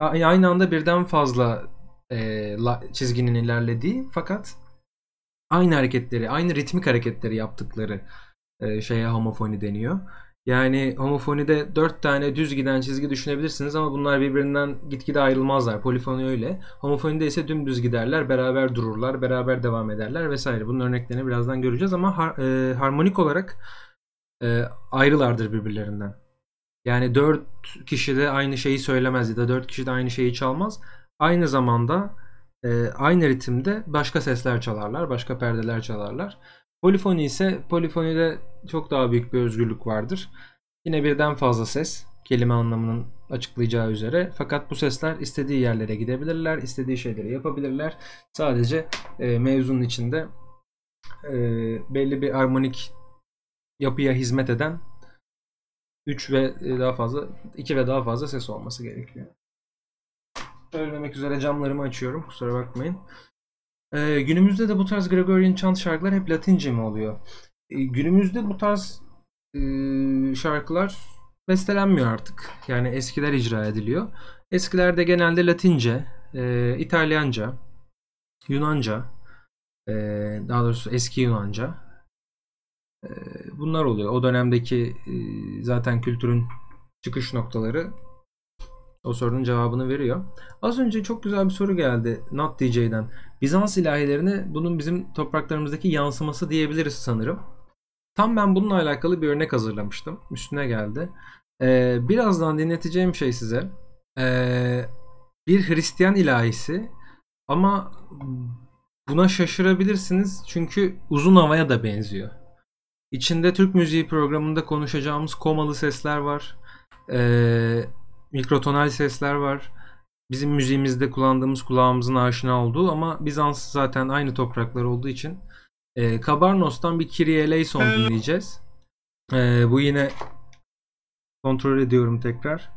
aynı anda birden fazla e, la- çizginin ilerlediği fakat aynı hareketleri, aynı ritmik hareketleri yaptıkları e, şeye homofoni deniyor. Yani homofonide dört tane düz giden çizgi düşünebilirsiniz ama bunlar birbirinden gitgide ayrılmazlar. Polifoni öyle. Homofonide ise dümdüz giderler, beraber dururlar, beraber devam ederler vesaire. Bunun örneklerini birazdan göreceğiz ama har- e, harmonik olarak e, ayrılardır birbirlerinden. Yani dört kişi de aynı şeyi söylemez ya da dört kişi de aynı şeyi çalmaz. Aynı zamanda e, aynı ritimde başka sesler çalarlar, başka perdeler çalarlar. Polifoni ise polifonide çok daha büyük bir özgürlük vardır. Yine birden fazla ses kelime anlamının açıklayacağı üzere. Fakat bu sesler istediği yerlere gidebilirler, istediği şeyleri yapabilirler. Sadece e, mevzunun içinde e, belli bir armonik yapıya hizmet eden 3 ve e, daha fazla 2 ve daha fazla ses olması gerekiyor. Söylemek üzere camlarımı açıyorum. Kusura bakmayın. Ee, günümüzde de bu tarz Gregorian chant şarkılar hep Latince mi oluyor? Ee, günümüzde bu tarz e, şarkılar bestelenmiyor artık. Yani eskiler icra ediliyor. Eskilerde genelde Latince, e, İtalyanca, Yunanca, e, daha doğrusu eski Yunanca e, bunlar oluyor. O dönemdeki e, zaten kültürün çıkış noktaları o sorunun cevabını veriyor. Az önce çok güzel bir soru geldi Not DJ'den. Bizans ilahilerine bunun bizim topraklarımızdaki yansıması diyebiliriz sanırım. Tam ben bununla alakalı bir örnek hazırlamıştım. Üstüne geldi. Ee, birazdan dinleteceğim şey size ee, bir Hristiyan ilahisi ama buna şaşırabilirsiniz çünkü uzun havaya da benziyor. İçinde Türk müziği programında konuşacağımız komalı sesler var. Ee, mikrotonal sesler var. Bizim müziğimizde kullandığımız kulağımızın aşina olduğu ama Bizans zaten aynı topraklar olduğu için e, Kabarnos'tan bir Kyrie eleison dinleyeceğiz. E, bu yine kontrol ediyorum tekrar.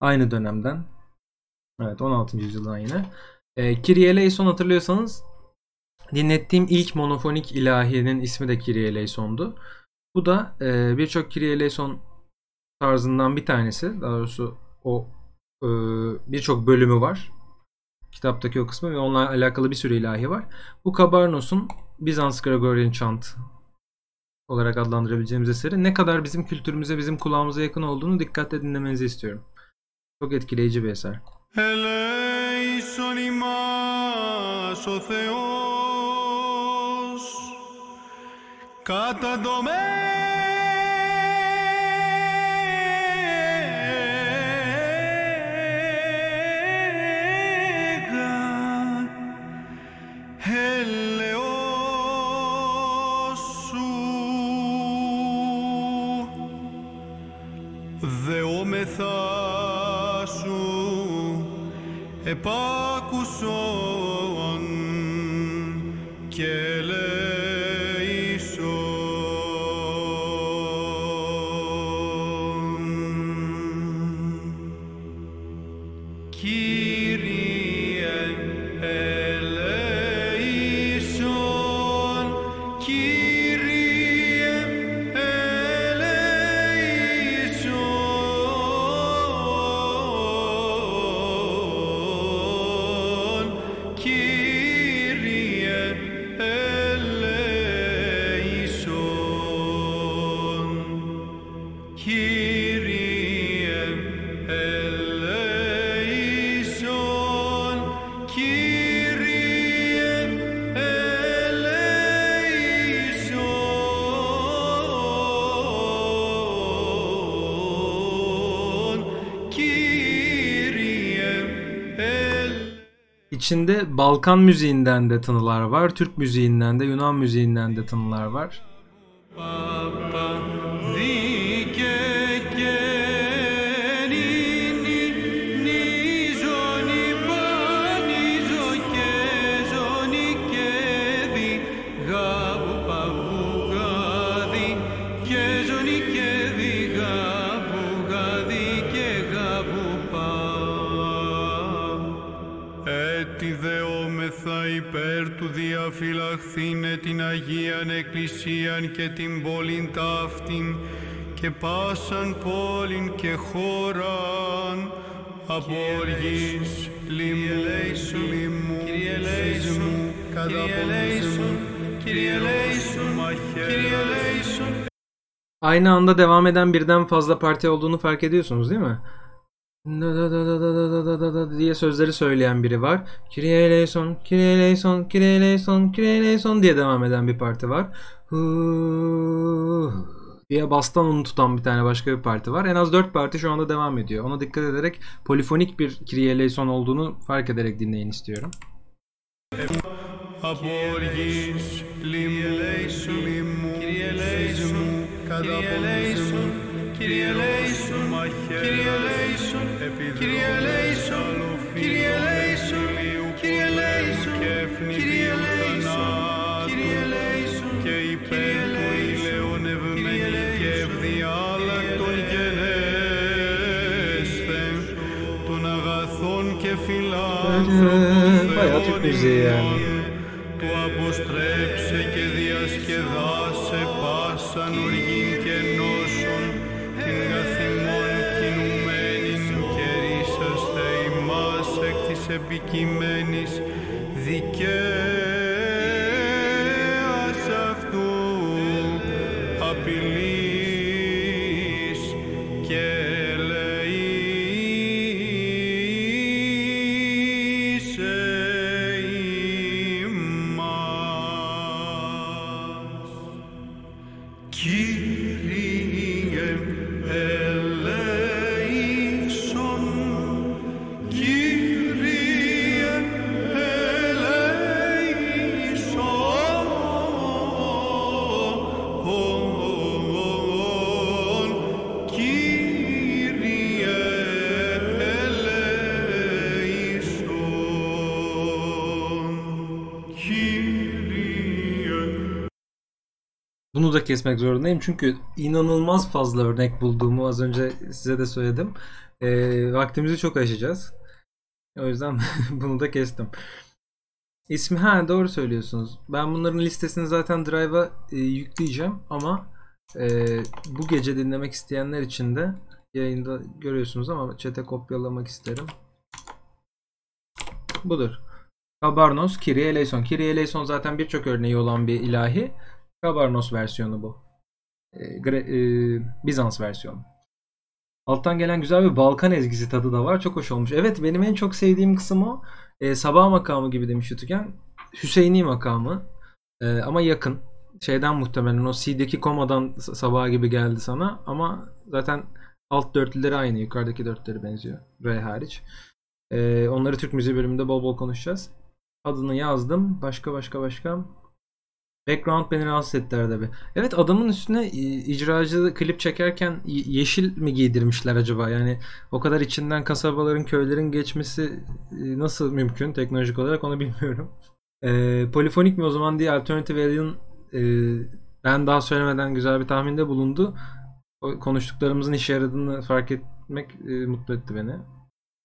Aynı dönemden. Evet 16. yüzyıldan yine. E, Kyrie eleison hatırlıyorsanız dinlettiğim ilk monofonik ilahinin ismi de Kyrie eleison'du. Bu da e, birçok Kyrie eleison tarzından bir tanesi. Daha doğrusu o e, birçok bölümü var. Kitaptaki o kısmı ve onunla alakalı bir sürü ilahi var. Bu Kabarnos'un Bizans Gregorian Chant olarak adlandırabileceğimiz eseri ne kadar bizim kültürümüze, bizim kulağımıza yakın olduğunu dikkatle dinlemenizi istiyorum. Çok etkileyici bir eser. Eleison l'époque İçinde Balkan müziğinden de tınılar var. Türk müziğinden de Yunan müziğinden de tınılar var. Εκκλησίαν και την πόλην ταύτην και πάσαν πόλην και χώραν από οργής, λιμού, λιμού, σεισμού, καταποντισμού, μαχαίρας, Aynı anda devam eden birden fazla parti olduğunu fark ediyorsunuz değil mi? Da da da da da da da da da diye sözleri söyleyen biri var. Kyrie eleison, Kyrie eleison, Kyrie eleison, Kyrie eleison diye devam eden bir parti var. Hu diye bastan onu tutan bir tane başka bir parti var. En az 4 parti şu anda devam ediyor. Ona dikkat ederek polifonik bir Kyrie eleison olduğunu fark ederek dinleyin istiyorum. από οργής, λιμού, Κύριε Λέησον, Κύριε Λέησον, Κύριε Λέησον, Κύριε Λέησον, Κύριε Λέησον και υπέρ του ηλεονευμένη και ευδιάλακτον γενέστε των αγαθών και φιλάνθρωπων Θεών επικειμένης δικαίου Da kesmek zorundayım çünkü inanılmaz fazla örnek bulduğumu az önce size de söyledim. Ee, vaktimizi çok aşacağız. O yüzden [LAUGHS] bunu da kestim. İsmi ha doğru söylüyorsunuz. Ben bunların listesini zaten Drive'a e, yükleyeceğim ama e, bu gece dinlemek isteyenler için de yayında görüyorsunuz ama chat'e kopyalamak isterim. Budur. Kabarnos, Kyrie eleison. Kyrie eleison zaten birçok örneği olan bir ilahi. Kabarnos versiyonu bu. E, e, Bizans versiyonu. Alttan gelen güzel bir Balkan ezgisi tadı da var. Çok hoş olmuş. Evet benim en çok sevdiğim kısım o. E, sabah makamı gibi demiş Yutuken. Hüseyini makamı. E, ama yakın. Şeyden muhtemelen o C'deki komadan sabah gibi geldi sana. Ama zaten alt dörtlüleri aynı. Yukarıdaki dörtleri benziyor. R hariç. E, onları Türk müziği bölümünde bol bol konuşacağız. Adını yazdım. Başka başka başka. Background beni rahatsız etti arada bir. Evet adamın üstüne e, icracı klip çekerken yeşil mi giydirmişler acaba? Yani o kadar içinden kasabaların, köylerin geçmesi e, nasıl mümkün teknolojik olarak onu [LAUGHS] bilmiyorum. E, polifonik mi o zaman diye Alternative Alien e, ben daha söylemeden güzel bir tahminde bulundu. O konuştuklarımızın işe yaradığını fark etmek e, mutlu etti beni.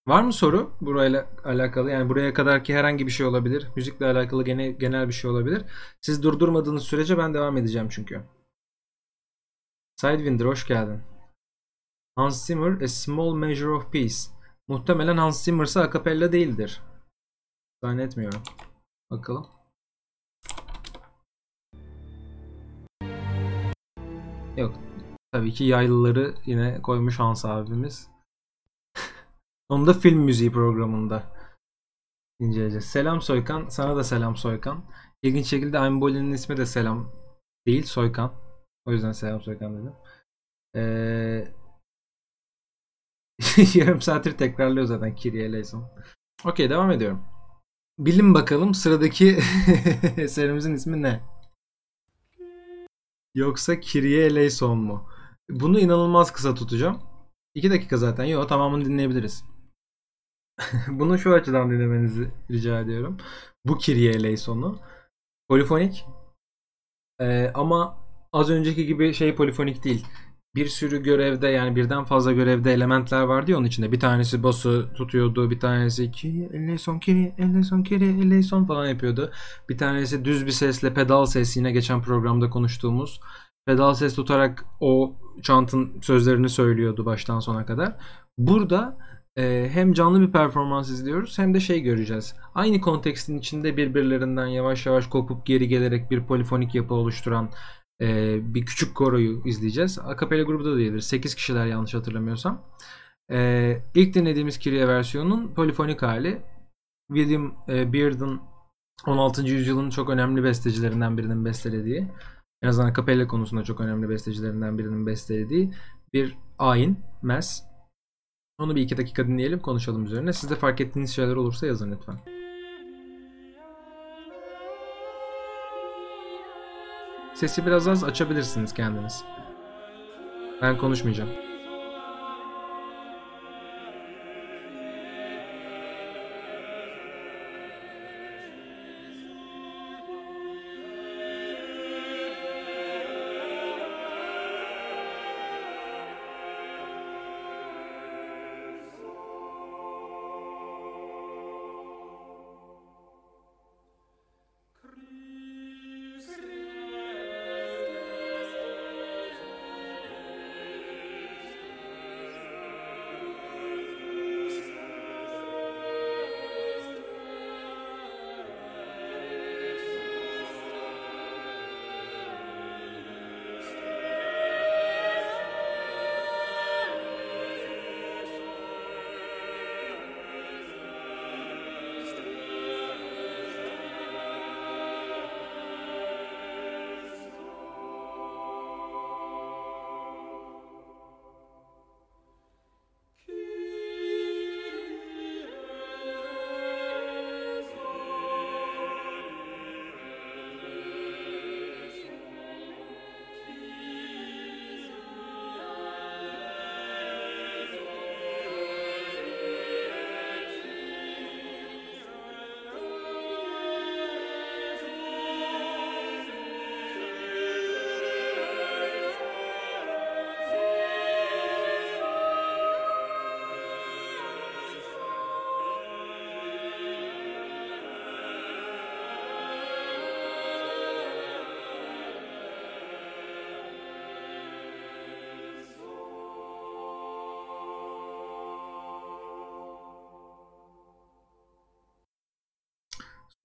Var mı soru burayla alakalı? Yani buraya kadarki herhangi bir şey olabilir. Müzikle alakalı gene, genel bir şey olabilir. Siz durdurmadığınız sürece ben devam edeceğim çünkü. Sidewinder hoş geldin. Hans Zimmer A Small Measure of Peace. Muhtemelen Hans Zimmer'sa akapella değildir. Zannetmiyorum. Bakalım. Yok. Tabii ki yaylıları yine koymuş Hans abimiz. Onu da film müziği programında inceleyeceğiz. Selam Soykan. Sana da selam Soykan. İlginç şekilde Einboli'nin ismi de selam değil Soykan. O yüzden selam Soykan dedim. Ee... [LAUGHS] Yarım saattir tekrarlıyor zaten Kyrie eleison. Okey devam ediyorum. Bilin bakalım sıradaki [LAUGHS] eserimizin ismi ne? Yoksa Kyrie eleison mu? Bunu inanılmaz kısa tutacağım. 2 dakika zaten. Yok tamamını dinleyebiliriz. [LAUGHS] Bunu şu açıdan dinlemenizi rica ediyorum. Bu Kyrie eleison'u. Polifonik. Ee, ama az önceki gibi şey polifonik değil. Bir sürü görevde yani birden fazla görevde elementler vardı ya onun içinde. Bir tanesi bası tutuyordu, bir tanesi Kyrie eleison, Kyrie eleison, Kyrie eleison falan yapıyordu. Bir tanesi düz bir sesle pedal ses yine geçen programda konuştuğumuz. Pedal ses tutarak o chantın sözlerini söylüyordu baştan sona kadar. Burada e, hem canlı bir performans izliyoruz hem de şey göreceğiz. Aynı kontekstin içinde birbirlerinden yavaş yavaş kopup geri gelerek bir polifonik yapı oluşturan e, bir küçük koroyu izleyeceğiz. Akapella grubu da diyebilir. 8 kişiler yanlış hatırlamıyorsam. E, ilk dinlediğimiz Kyrie versiyonun polifonik hali William e, Beard'ın 16. yüzyılın çok önemli bestecilerinden birinin bestelediği en azından kapella konusunda çok önemli bestecilerinden birinin bestelediği bir ayin, mass. Onu bir iki dakika dinleyelim, konuşalım üzerine. Siz de fark ettiğiniz şeyler olursa yazın lütfen. Sesi biraz az açabilirsiniz kendiniz. Ben konuşmayacağım.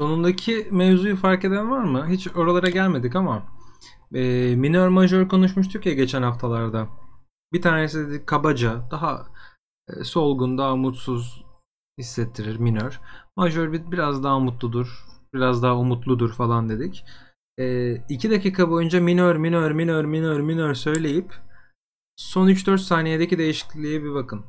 Sonundaki mevzuyu fark eden var mı? Hiç oralara gelmedik ama e, minör majör konuşmuştuk ya geçen haftalarda. Bir tanesi dedi kabaca, daha e, solgun, daha mutsuz hissettirir minör. Majör bir, biraz daha mutludur, biraz daha umutludur falan dedik. E, iki dakika boyunca minör, minör, minör, minör, minör söyleyip son 3-4 saniyedeki değişikliğe bir bakın.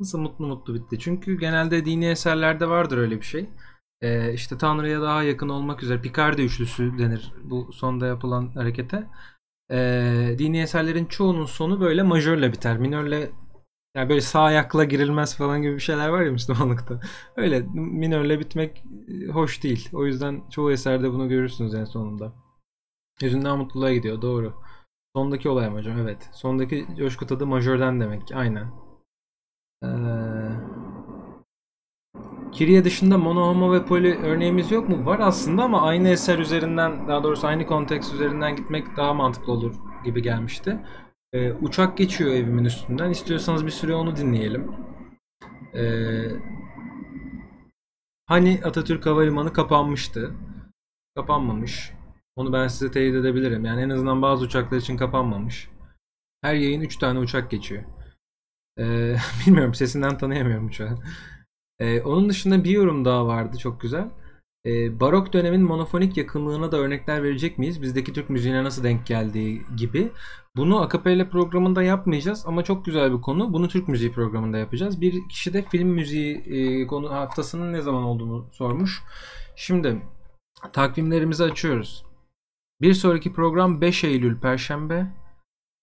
Nasıl mutlu mutlu bitti? Çünkü genelde dini eserlerde vardır öyle bir şey. Ee, işte Tanrı'ya daha yakın olmak üzere Picardi üçlüsü denir bu sonda yapılan harekete. Ee, dini eserlerin çoğunun sonu böyle majörle biter. Minörle yani böyle sağ ayakla girilmez falan gibi bir şeyler var ya Müslümanlıkta. [LAUGHS] Öyle minörle bitmek e, hoş değil. O yüzden çoğu eserde bunu görürsünüz en sonunda. Yüzünden mutluluğa gidiyor doğru. Sondaki olay majör evet. Sondaki coşku tadı majörden demek. Aynen. Ee, Kyrie dışında mono, homo ve poli örneğimiz yok mu? Var aslında ama aynı eser üzerinden, daha doğrusu aynı konteks üzerinden gitmek daha mantıklı olur gibi gelmişti. Ee, uçak geçiyor evimin üstünden. İstiyorsanız bir süre onu dinleyelim. Ee, hani Atatürk Havalimanı kapanmıştı. Kapanmamış. Onu ben size teyit edebilirim. Yani en azından bazı uçaklar için kapanmamış. Her yayın 3 tane uçak geçiyor. Ee, [LAUGHS] bilmiyorum sesinden tanıyamıyorum şu an. Ee, onun dışında bir yorum daha vardı çok güzel. Ee, barok dönemin monofonik yakınlığına da örnekler verecek miyiz? Bizdeki Türk müziğine nasıl denk geldiği gibi. Bunu akapella programında yapmayacağız ama çok güzel bir konu. Bunu Türk müziği programında yapacağız. Bir kişi de film müziği e, konu haftasının ne zaman olduğunu sormuş. Şimdi takvimlerimizi açıyoruz. Bir sonraki program 5 Eylül Perşembe.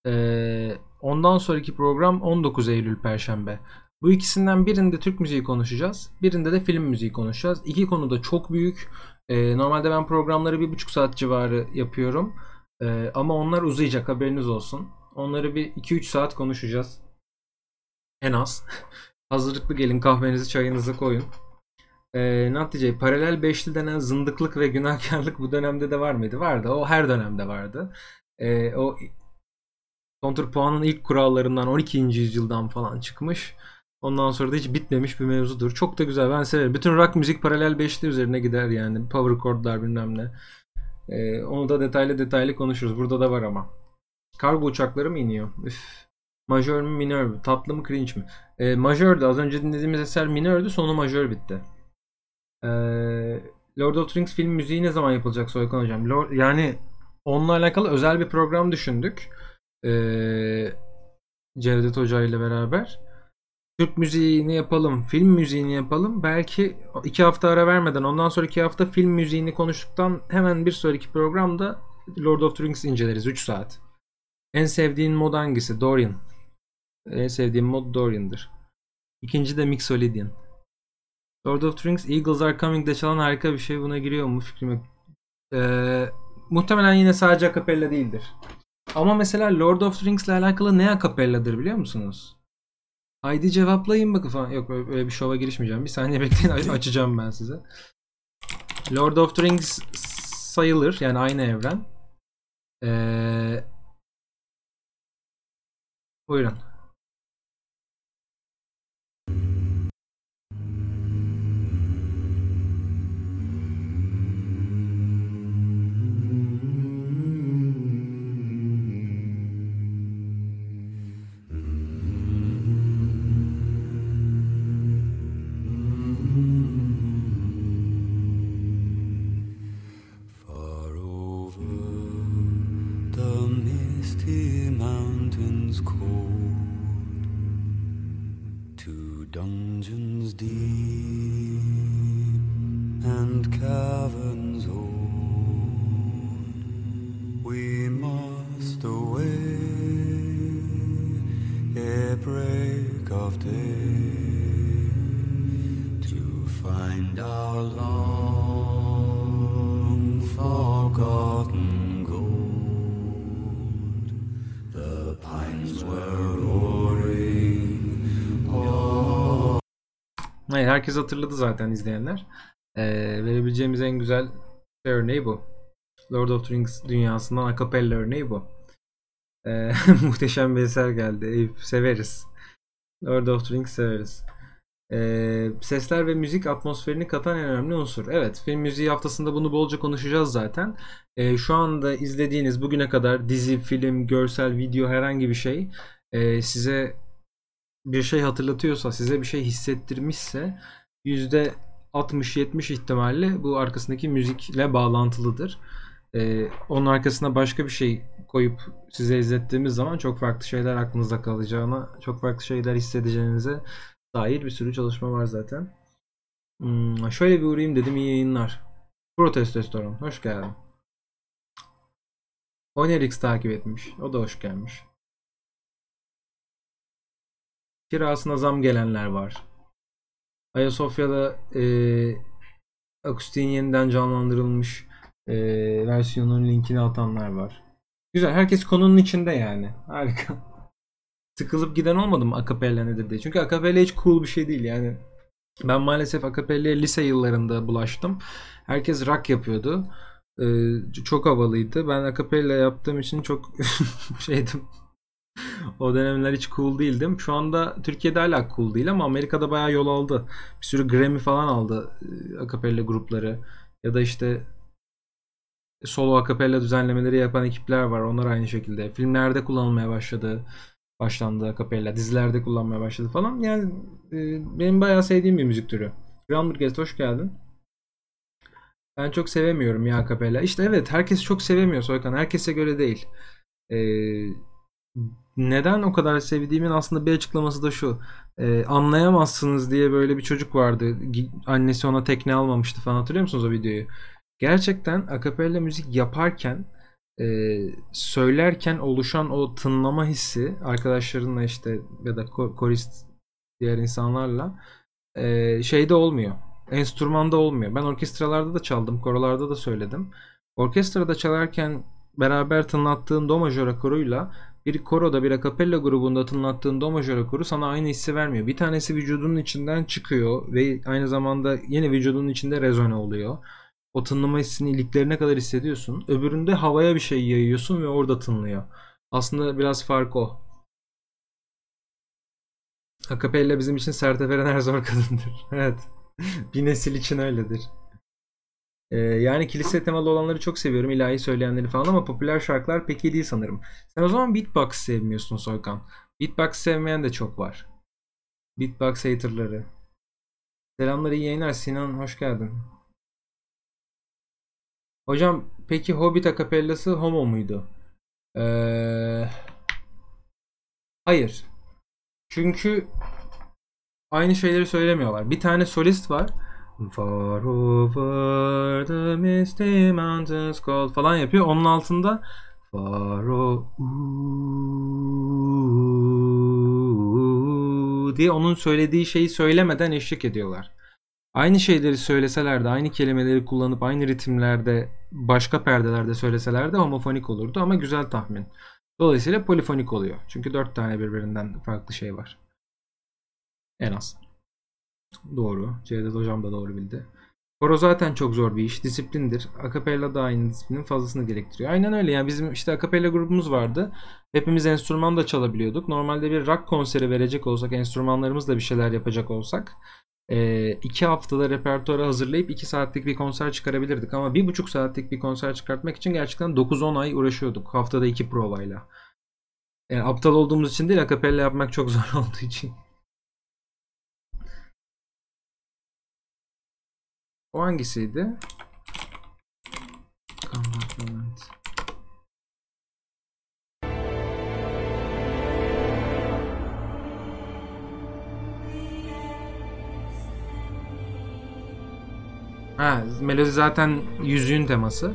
Ee, ondan sonraki program 19 Eylül Perşembe. Bu ikisinden birinde Türk müziği konuşacağız. Birinde de film müziği konuşacağız. İki konu da çok büyük. Ee, normalde ben programları bir buçuk saat civarı yapıyorum. Ee, ama onlar uzayacak haberiniz olsun. Onları bir 2-3 saat konuşacağız. En az. [LAUGHS] Hazırlıklı gelin kahvenizi çayınızı koyun. Ee, Natice paralel beşli denen zındıklık ve günahkarlık bu dönemde de var mıydı? Vardı. O her dönemde vardı. Ee, o kontrpuanın ilk kurallarından 12. yüzyıldan falan çıkmış. Ondan sonra da hiç bitmemiş bir mevzudur. Çok da güzel. Ben severim. Bütün rock müzik paralel beşli üzerine gider yani. Power chordlar bilmem ne. Ee, onu da detaylı detaylı konuşuruz. Burada da var ama. Kargo uçakları mı iniyor? Üf. Majör mü minör mü? Tatlı mı cringe mi? Ee, majördü. Az önce dinlediğimiz eser minördü. Sonu majör bitti. Ee, Lord of the Rings film müziği ne zaman yapılacak Soykan Hocam? Lord, yani onunla alakalı özel bir program düşündük. Ee, Cevdet Hoca ile beraber. Türk müziğini yapalım, film müziğini yapalım. Belki iki hafta ara vermeden ondan sonraki hafta film müziğini konuştuktan hemen bir sonraki programda Lord of the Rings inceleriz 3 saat. En sevdiğin mod hangisi? Dorian. En sevdiğim mod Dorian'dır. İkinci de Mixolydian. Lord of the Rings Eagles Are Coming'de çalan harika bir şey. Buna giriyor mu? Fikrim yok. Ee, muhtemelen yine sadece akapella değildir. Ama mesela Lord of the Rings ile alakalı ne akapelladır biliyor musunuz? Haydi cevaplayın bakın falan. Yok öyle bir şova girişmeyeceğim. Bir saniye [LAUGHS] bekleyin aç- açacağım ben size. Lord of the Rings sayılır. Yani aynı evren. Ee, buyurun. Herkes hatırladı zaten izleyenler. Ee, verebileceğimiz en güzel şey örneği bu. Lord of the Rings dünyasından akapella örneği bu. Ee, [LAUGHS] muhteşem bir eser geldi. Eyüp severiz. Lord of the Rings severiz. Ee, sesler ve müzik atmosferini katan en önemli unsur. Evet, film müziği haftasında bunu bolca konuşacağız zaten. Ee, şu anda izlediğiniz bugüne kadar dizi, film, görsel, video herhangi bir şey e, size bir şey hatırlatıyorsa, size bir şey hissettirmişse %60-70 ihtimalle bu arkasındaki müzikle bağlantılıdır. Ee, onun arkasına başka bir şey koyup size izlettiğimiz zaman çok farklı şeyler aklınızda kalacağına, çok farklı şeyler hissedeceğinize dair bir sürü çalışma var zaten. Hmm, şöyle bir uğrayayım dedim iyi yayınlar. Protestosteron hoş geldin. Onerix takip etmiş. O da hoş gelmiş. Kirasına zam gelenler var. Ayasofya'da e, akustiğin yeniden canlandırılmış e, versiyonun linkini atanlar var. Güzel. Herkes konunun içinde yani. Harika. Sıkılıp giden olmadı mı akapella nedir diye. Çünkü akapella hiç cool bir şey değil yani. Ben maalesef akapellaya lise yıllarında bulaştım. Herkes rock yapıyordu. Ee, çok havalıydı. Ben akapella yaptığım için çok [LAUGHS] şeydim. O dönemler hiç cool değildim. Şu anda Türkiye'de hala cool değil ama Amerika'da bayağı yol aldı. Bir sürü Grammy falan aldı e, akapella grupları. Ya da işte solo akapella düzenlemeleri yapan ekipler var. Onlar aynı şekilde. Filmlerde kullanılmaya başladı. başlandı akapella. Dizilerde kullanmaya başladı falan. Yani e, benim bayağı sevdiğim bir müzik türü. Groundbreak hoş geldin. Ben çok sevemiyorum ya akapella. İşte evet herkes çok sevemiyor Soykan. Herkese göre değil. Ee, neden o kadar sevdiğimin aslında bir açıklaması da şu. Ee, anlayamazsınız diye böyle bir çocuk vardı. Annesi ona tekne almamıştı falan. Hatırlıyor musunuz o videoyu? Gerçekten akapella müzik yaparken e, söylerken oluşan o tınlama hissi arkadaşlarınla işte ya da ko- korist diğer insanlarla e, şeyde olmuyor. Enstrümanda olmuyor. Ben orkestralarda da çaldım, korolarda da söyledim. Orkestrada çalarken beraber tınlattığın do majör akoruyla bir koroda bir akapella grubunda tınlattığın do majör akoru sana aynı hissi vermiyor. Bir tanesi vücudunun içinden çıkıyor ve aynı zamanda yine vücudunun içinde rezone oluyor. O tınlama hissini iliklerine kadar hissediyorsun. Öbüründe havaya bir şey yayıyorsun ve orada tınlıyor. Aslında biraz fark o. Akapella bizim için Sertefer Ener zor kadındır. [LAUGHS] evet. bir nesil için öyledir. Ee, yani kilise temalı olanları çok seviyorum. ilahi söyleyenleri falan ama popüler şarkılar pek iyi değil sanırım. Sen o zaman beatbox sevmiyorsun Soykan. Beatbox sevmeyen de çok var. Beatbox haterları. Selamlar iyi yayınlar. Sinan hoş geldin. Hocam peki Hobbit akapellası homo muydu? Ee, hayır. Çünkü aynı şeyleri söylemiyorlar. Bir tane solist var. Far over the misty mountains cold falan yapıyor. Onun altında Far o- Ooh diye onun söylediği şeyi söylemeden eşlik ediyorlar. Aynı şeyleri söyleseler de, aynı kelimeleri kullanıp aynı ritimlerde, başka perdelerde söyleseler de homofonik olurdu ama güzel tahmin. Dolayısıyla polifonik oluyor. Çünkü dört tane birbirinden farklı şey var. En az. Doğru. Cevdet hocam da doğru bildi. Koro zaten çok zor bir iş. Disiplindir. Akapella da aynı disiplinin fazlasını gerektiriyor. Aynen öyle. Yani bizim işte akapella grubumuz vardı. Hepimiz enstrüman da çalabiliyorduk. Normalde bir rock konseri verecek olsak, enstrümanlarımızla bir şeyler yapacak olsak e, iki haftada repertuarı hazırlayıp iki saatlik bir konser çıkarabilirdik. Ama bir buçuk saatlik bir konser çıkartmak için gerçekten 9-10 ay uğraşıyorduk. Haftada iki provayla. Yani aptal olduğumuz için değil, akapella yapmak çok [LAUGHS] zor olduğu için. O hangisiydi? Compartment. Ha, melodi zaten yüzüğün teması.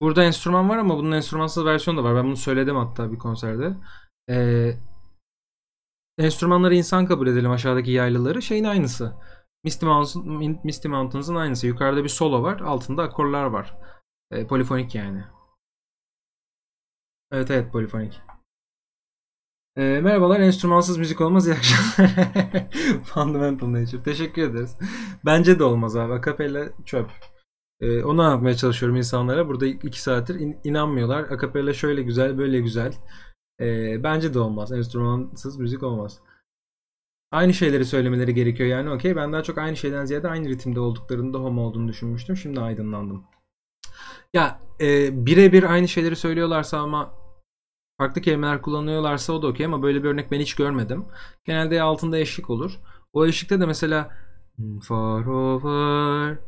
Burada enstrüman var ama bunun enstrümansız versiyonu da var. Ben bunu söyledim hatta bir konserde. Ee, enstrümanları insan kabul edelim aşağıdaki yaylıları. Şeyin aynısı. Misty, Mountain, Misty Mountains'ın aynısı. Yukarıda bir solo var. Altında akorlar var. Ee, polifonik yani. Evet evet polifonik. Ee, merhabalar enstrümansız müzik olmaz iyi akşamlar. [LAUGHS] Fundamental Nature. Teşekkür ederiz. Bence de olmaz abi. Akapella çöp. Ee, onu anlatmaya çalışıyorum insanlara. Burada iki saattir in- inanmıyorlar. Akapella şöyle güzel, böyle güzel. Ee, bence de olmaz. Enstrümansız müzik olmaz. Aynı şeyleri söylemeleri gerekiyor yani. Okey. Ben daha çok aynı şeyden ziyade aynı ritimde olduklarında homo olduğunu düşünmüştüm. Şimdi aydınlandım. Ya e, birebir aynı şeyleri söylüyorlarsa ama farklı kelimeler kullanıyorlarsa o da okey ama böyle bir örnek ben hiç görmedim. Genelde altında eşlik olur. O eşlikte de mesela Far over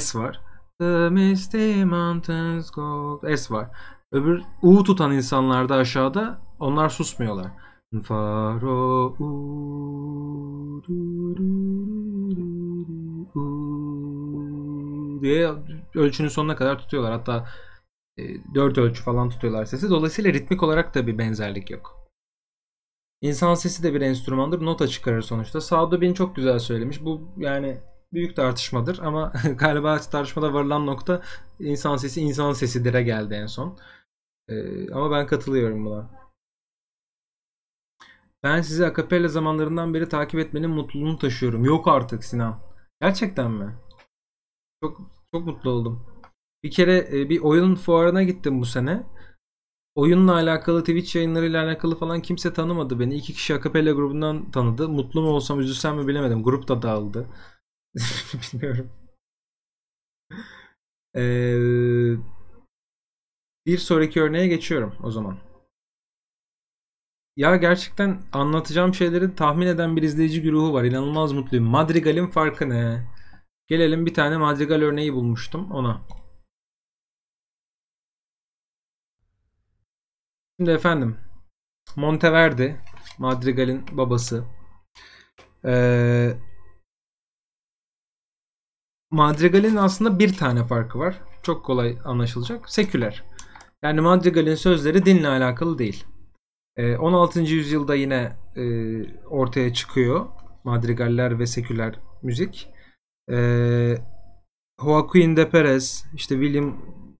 S var. The misty mountains gold S var. Öbür U tutan insanlarda aşağıda onlar susmuyorlar. Far o u, diye ölçünün sonuna kadar tutuyorlar. Hatta e, 4 ölçü falan tutuyorlar sesi. Dolayısıyla ritmik olarak da bir benzerlik yok. İnsan sesi de bir enstrümandır. Nota çıkarır sonuçta. Sado Bin çok güzel söylemiş. Bu yani büyük tartışmadır ama [LAUGHS] galiba tartışmada varılan nokta insan sesi insan sesidir'e geldi en son. Ee, ama ben katılıyorum buna. Ben sizi akapella zamanlarından beri takip etmenin mutluluğunu taşıyorum. Yok artık Sinan. Gerçekten mi? Çok çok mutlu oldum. Bir kere e, bir oyun fuarına gittim bu sene. oyunla alakalı Twitch yayınlarıyla alakalı falan kimse tanımadı beni. İki kişi Acapella grubundan tanıdı. Mutlu mu olsam üzülsem mi bilemedim. Grup da dağıldı. [LAUGHS] Bilmiyorum. Ee, bir sonraki örneğe geçiyorum o zaman. Ya gerçekten anlatacağım şeyleri tahmin eden bir izleyici güruhu var. İnanılmaz mutluyum. Madrigal'in farkı ne? Gelelim bir tane Madrigal örneği bulmuştum ona. Şimdi efendim Monteverdi Madrigal'in babası. Ee, Madrigal'in aslında bir tane farkı var. Çok kolay anlaşılacak. Seküler. Yani Madrigal'in sözleri dinle alakalı değil. Ee, 16. yüzyılda yine e, ortaya çıkıyor madrigaller ve seküler müzik. Ee, Joaquin de Perez, işte William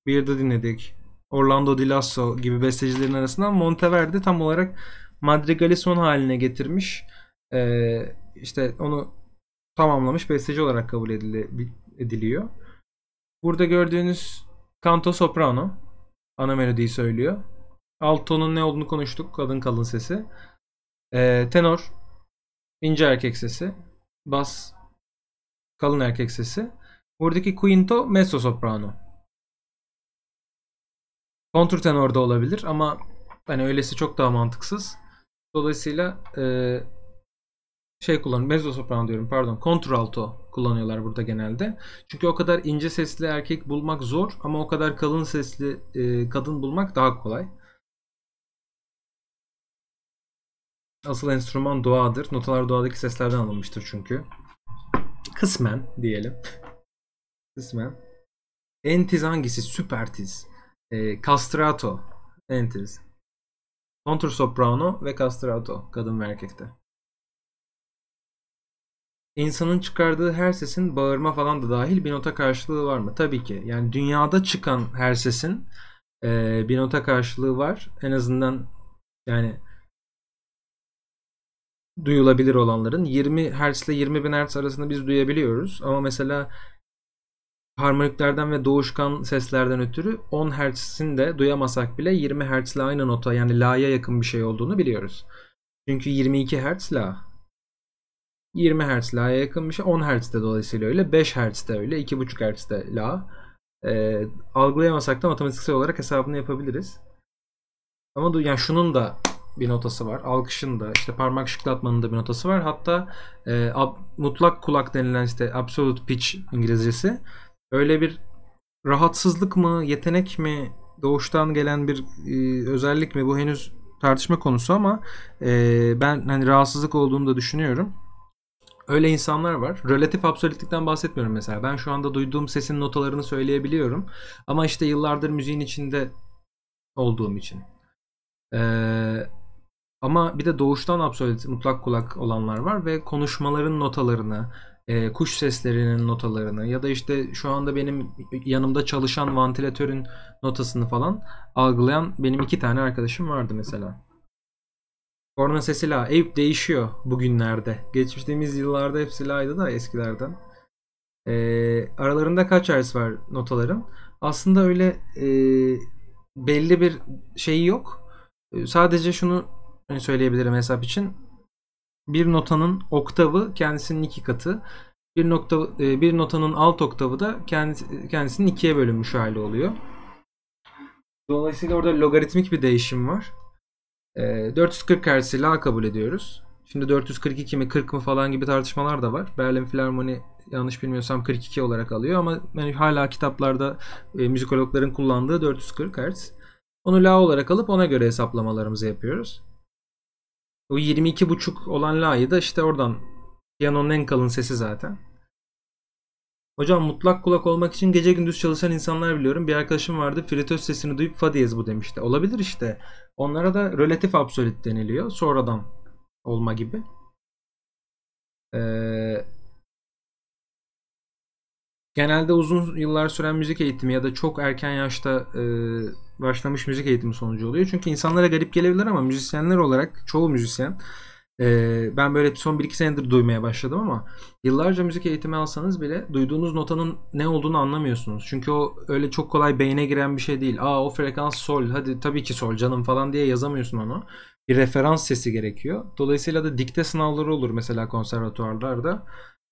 Beard'ı dinledik. Orlando Di Lasso gibi bestecilerin arasından Monteverdi tam olarak madrigali son haline getirmiş. Ee, işte onu tamamlamış besteci olarak kabul edili- ediliyor. Burada gördüğünüz kanto soprano ana melodiyi söylüyor. Alto'nun ne olduğunu konuştuk. Kadın kalın sesi. Ee, tenor ince erkek sesi. Bas kalın erkek sesi. Buradaki quinto mezzo soprano. Kontrtenor da olabilir ama hani öylesi çok daha mantıksız. Dolayısıyla e, şey kullan mezzo soprano diyorum pardon kontralto kullanıyorlar burada genelde. Çünkü o kadar ince sesli erkek bulmak zor ama o kadar kalın sesli e, kadın bulmak daha kolay. Asıl enstrüman doğadır. Notalar doğadaki seslerden alınmıştır çünkü. Kısmen diyelim. Kısmen. Entiz hangisi? Süpertiz. E, castrato. Entiz. Kontur soprano ve castrato. Kadın ve erkekte. İnsanın çıkardığı her sesin bağırma falan da dahil bir nota karşılığı var mı? Tabii ki. Yani dünyada çıkan her sesin e, bir nota karşılığı var. En azından yani duyulabilir olanların 20 Hz ile 20 bin Hz arasında biz duyabiliyoruz. Ama mesela harmoniklerden ve doğuşkan seslerden ötürü 10 Hz'in de duyamasak bile 20 Hz ile aynı nota yani la'ya yakın bir şey olduğunu biliyoruz. Çünkü 22 Hz la. 20 Hz la'ya yakın bir şey. 10 Hz de dolayısıyla öyle. 5 Hz de öyle. 2.5 Hz de la. Ee, algılayamasak da matematiksel olarak hesabını yapabiliriz. Ama du- yani şunun da bir notası var. Alkışın da işte parmak şıklatmanın da bir notası var. Hatta e, ab- mutlak kulak denilen işte absolute pitch İngilizcesi. Öyle bir rahatsızlık mı, yetenek mi, doğuştan gelen bir e, özellik mi bu henüz tartışma konusu ama e, ben hani rahatsızlık olduğunu da düşünüyorum. Öyle insanlar var. Relatif absolutlikten bahsetmiyorum mesela. Ben şu anda duyduğum sesin notalarını söyleyebiliyorum. Ama işte yıllardır müziğin içinde olduğum için. Ee, ama bir de doğuştan absolut mutlak kulak olanlar var ve konuşmaların notalarını, e, kuş seslerinin notalarını ya da işte şu anda benim yanımda çalışan vantilatörün notasını falan algılayan benim iki tane arkadaşım vardı mesela. Korna sesi la. Eyüp değişiyor bugünlerde. Geçmiştiğimiz yıllarda hepsi la'ydı da eskilerden. Ee, aralarında kaç hertz var notaların? Aslında öyle e, belli bir şeyi yok. E, Sadece şunu hani söyleyebilirim hesap için. Bir notanın oktavı kendisinin iki katı. Bir nokta e, bir notanın alt oktavı da kendisi, kendisinin ikiye bölünmüş hali oluyor. Dolayısıyla orada logaritmik bir değişim var. E, 440 Hz la kabul ediyoruz. Şimdi 442 mi 40 mı falan gibi tartışmalar da var. Berlin Filarmoni yanlış bilmiyorsam 42 olarak alıyor ama yani hala kitaplarda e, müzikologların kullandığı 440 Hz. Onu la olarak alıp ona göre hesaplamalarımızı yapıyoruz. O 22.5 olan la'yı da işte oradan piyanonun en kalın sesi zaten. Hocam mutlak kulak olmak için gece gündüz çalışan insanlar biliyorum. Bir arkadaşım vardı fritöz sesini duyup fa diyez bu demişti. Olabilir işte. Onlara da relatif absolut deniliyor. Sonradan olma gibi. Ee, genelde uzun yıllar süren müzik eğitimi ya da çok erken yaşta e, başlamış müzik eğitimi sonucu oluyor. Çünkü insanlara garip gelebilir ama müzisyenler olarak çoğu müzisyen Ee, ben böyle son 1-2 senedir duymaya başladım ama yıllarca müzik eğitimi alsanız bile duyduğunuz notanın ne olduğunu anlamıyorsunuz. Çünkü o öyle çok kolay beyne giren bir şey değil. Aa o frekans sol hadi tabii ki sol canım falan diye yazamıyorsun onu. Bir referans sesi gerekiyor. Dolayısıyla da dikte sınavları olur mesela konservatuvarlarda.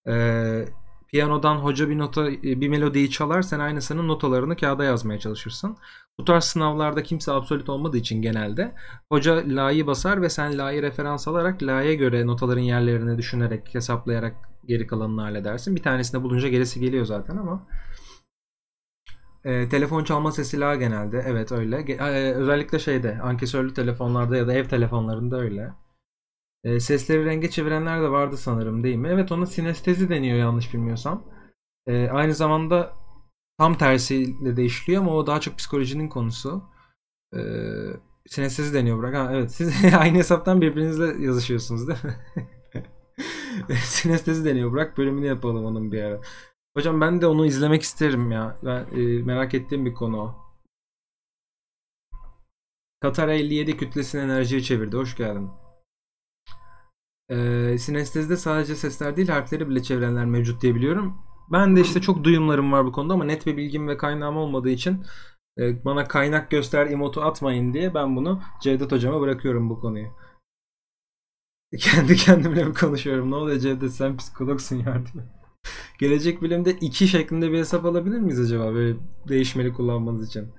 Ee, piyanodan hoca bir nota bir melodiyi çalar sen aynısının notalarını kağıda yazmaya çalışırsın. Bu tarz sınavlarda kimse absolut olmadığı için genelde hoca la'yı basar ve sen la'yı referans alarak la'ya göre notaların yerlerini düşünerek hesaplayarak geri kalanını halledersin. Bir tanesini bulunca gerisi geliyor zaten ama e, telefon çalma sesi la genelde. Evet öyle. E, özellikle şeyde ankesörlü telefonlarda ya da ev telefonlarında öyle. E, sesleri renge çevirenler de vardı sanırım değil mi? Evet ona sinestezi deniyor yanlış bilmiyorsam. E, aynı zamanda tam tersiyle de işliyor ama o daha çok psikolojinin konusu. E, sinestezi deniyor Burak. Ha, evet siz [LAUGHS] aynı hesaptan birbirinizle yazışıyorsunuz değil mi? [LAUGHS] sinestezi deniyor Burak. Bölümünü yapalım onun bir ara. Hocam ben de onu izlemek isterim ya. Ben e, merak ettiğim bir konu o. Katar 57 kütlesini enerjiye çevirdi. Hoş geldin. Ee, sinestezide sadece sesler değil harfleri bile çevirenler mevcut diye biliyorum. Ben de işte çok duyumlarım var bu konuda ama net bir bilgim ve kaynağım olmadığı için e, bana kaynak göster emotu atmayın diye ben bunu Cevdet hocama bırakıyorum bu konuyu. [LAUGHS] Kendi kendimle mi konuşuyorum? Ne oluyor Cevdet sen psikologsun yardım et. [LAUGHS] Gelecek bilimde 2 şeklinde bir hesap alabilir miyiz acaba böyle değişmeli kullanmanız için?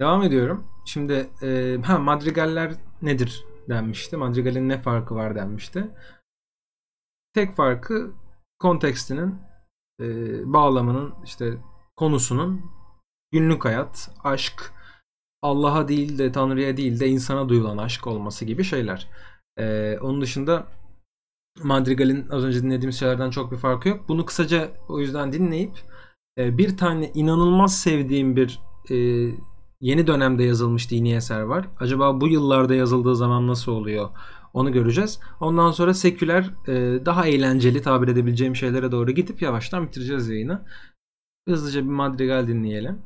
Devam ediyorum. Şimdi e, ha madrigaller nedir denmişti. Madrigalin ne farkı var denmişti. Tek farkı kontekstinin e, bağlamının işte konusunun günlük hayat, aşk, Allah'a değil de Tanrı'ya değil de insana duyulan aşk olması gibi şeyler. E, onun dışında Madrigal'in az önce dinlediğimiz şeylerden çok bir farkı yok. Bunu kısaca o yüzden dinleyip e, bir tane inanılmaz sevdiğim bir e, yeni dönemde yazılmış dini eser var. Acaba bu yıllarda yazıldığı zaman nasıl oluyor? Onu göreceğiz. Ondan sonra seküler e, daha eğlenceli tabir edebileceğim şeylere doğru gidip yavaştan bitireceğiz yayını. Hızlıca bir Madrigal dinleyelim.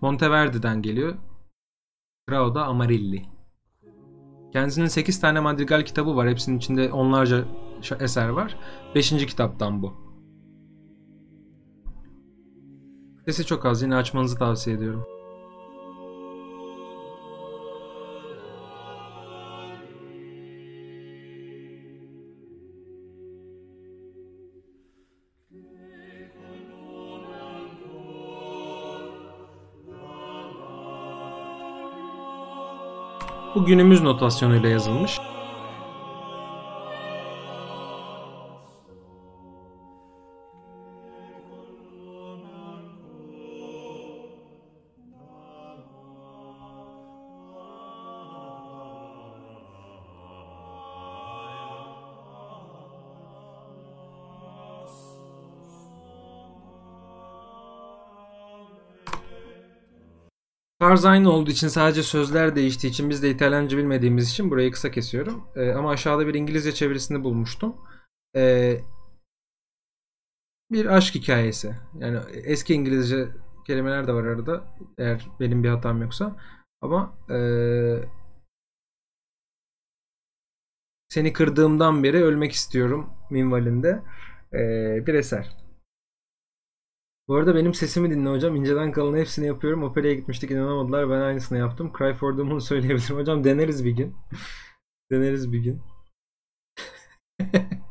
Monteverdi'den geliyor. Crauda Amarilli. Kendisinin 8 tane madrigal kitabı var. Hepsinin içinde onlarca eser var. 5. kitaptan bu. Sesi çok az. Yine açmanızı tavsiye ediyorum. Günümüz notasyonuyla yazılmış. Tarz aynı olduğu için sadece sözler değiştiği için biz de İtalyanca bilmediğimiz için burayı kısa kesiyorum. Ee, ama aşağıda bir İngilizce çevirisini bulmuştum. Ee, bir aşk hikayesi. Yani eski İngilizce kelimeler de var arada. Eğer benim bir hatam yoksa. Ama ee, seni kırdığımdan beri ölmek istiyorum minvalinde ee, bir eser. Bu arada benim sesimi dinle hocam. İnceden kalın hepsini yapıyorum. Operaya gitmiştik inanamadılar. Ben aynısını yaptım. Cry for the Moon söyleyebilirim. Hocam deneriz bir gün. [LAUGHS] deneriz bir gün. [LAUGHS]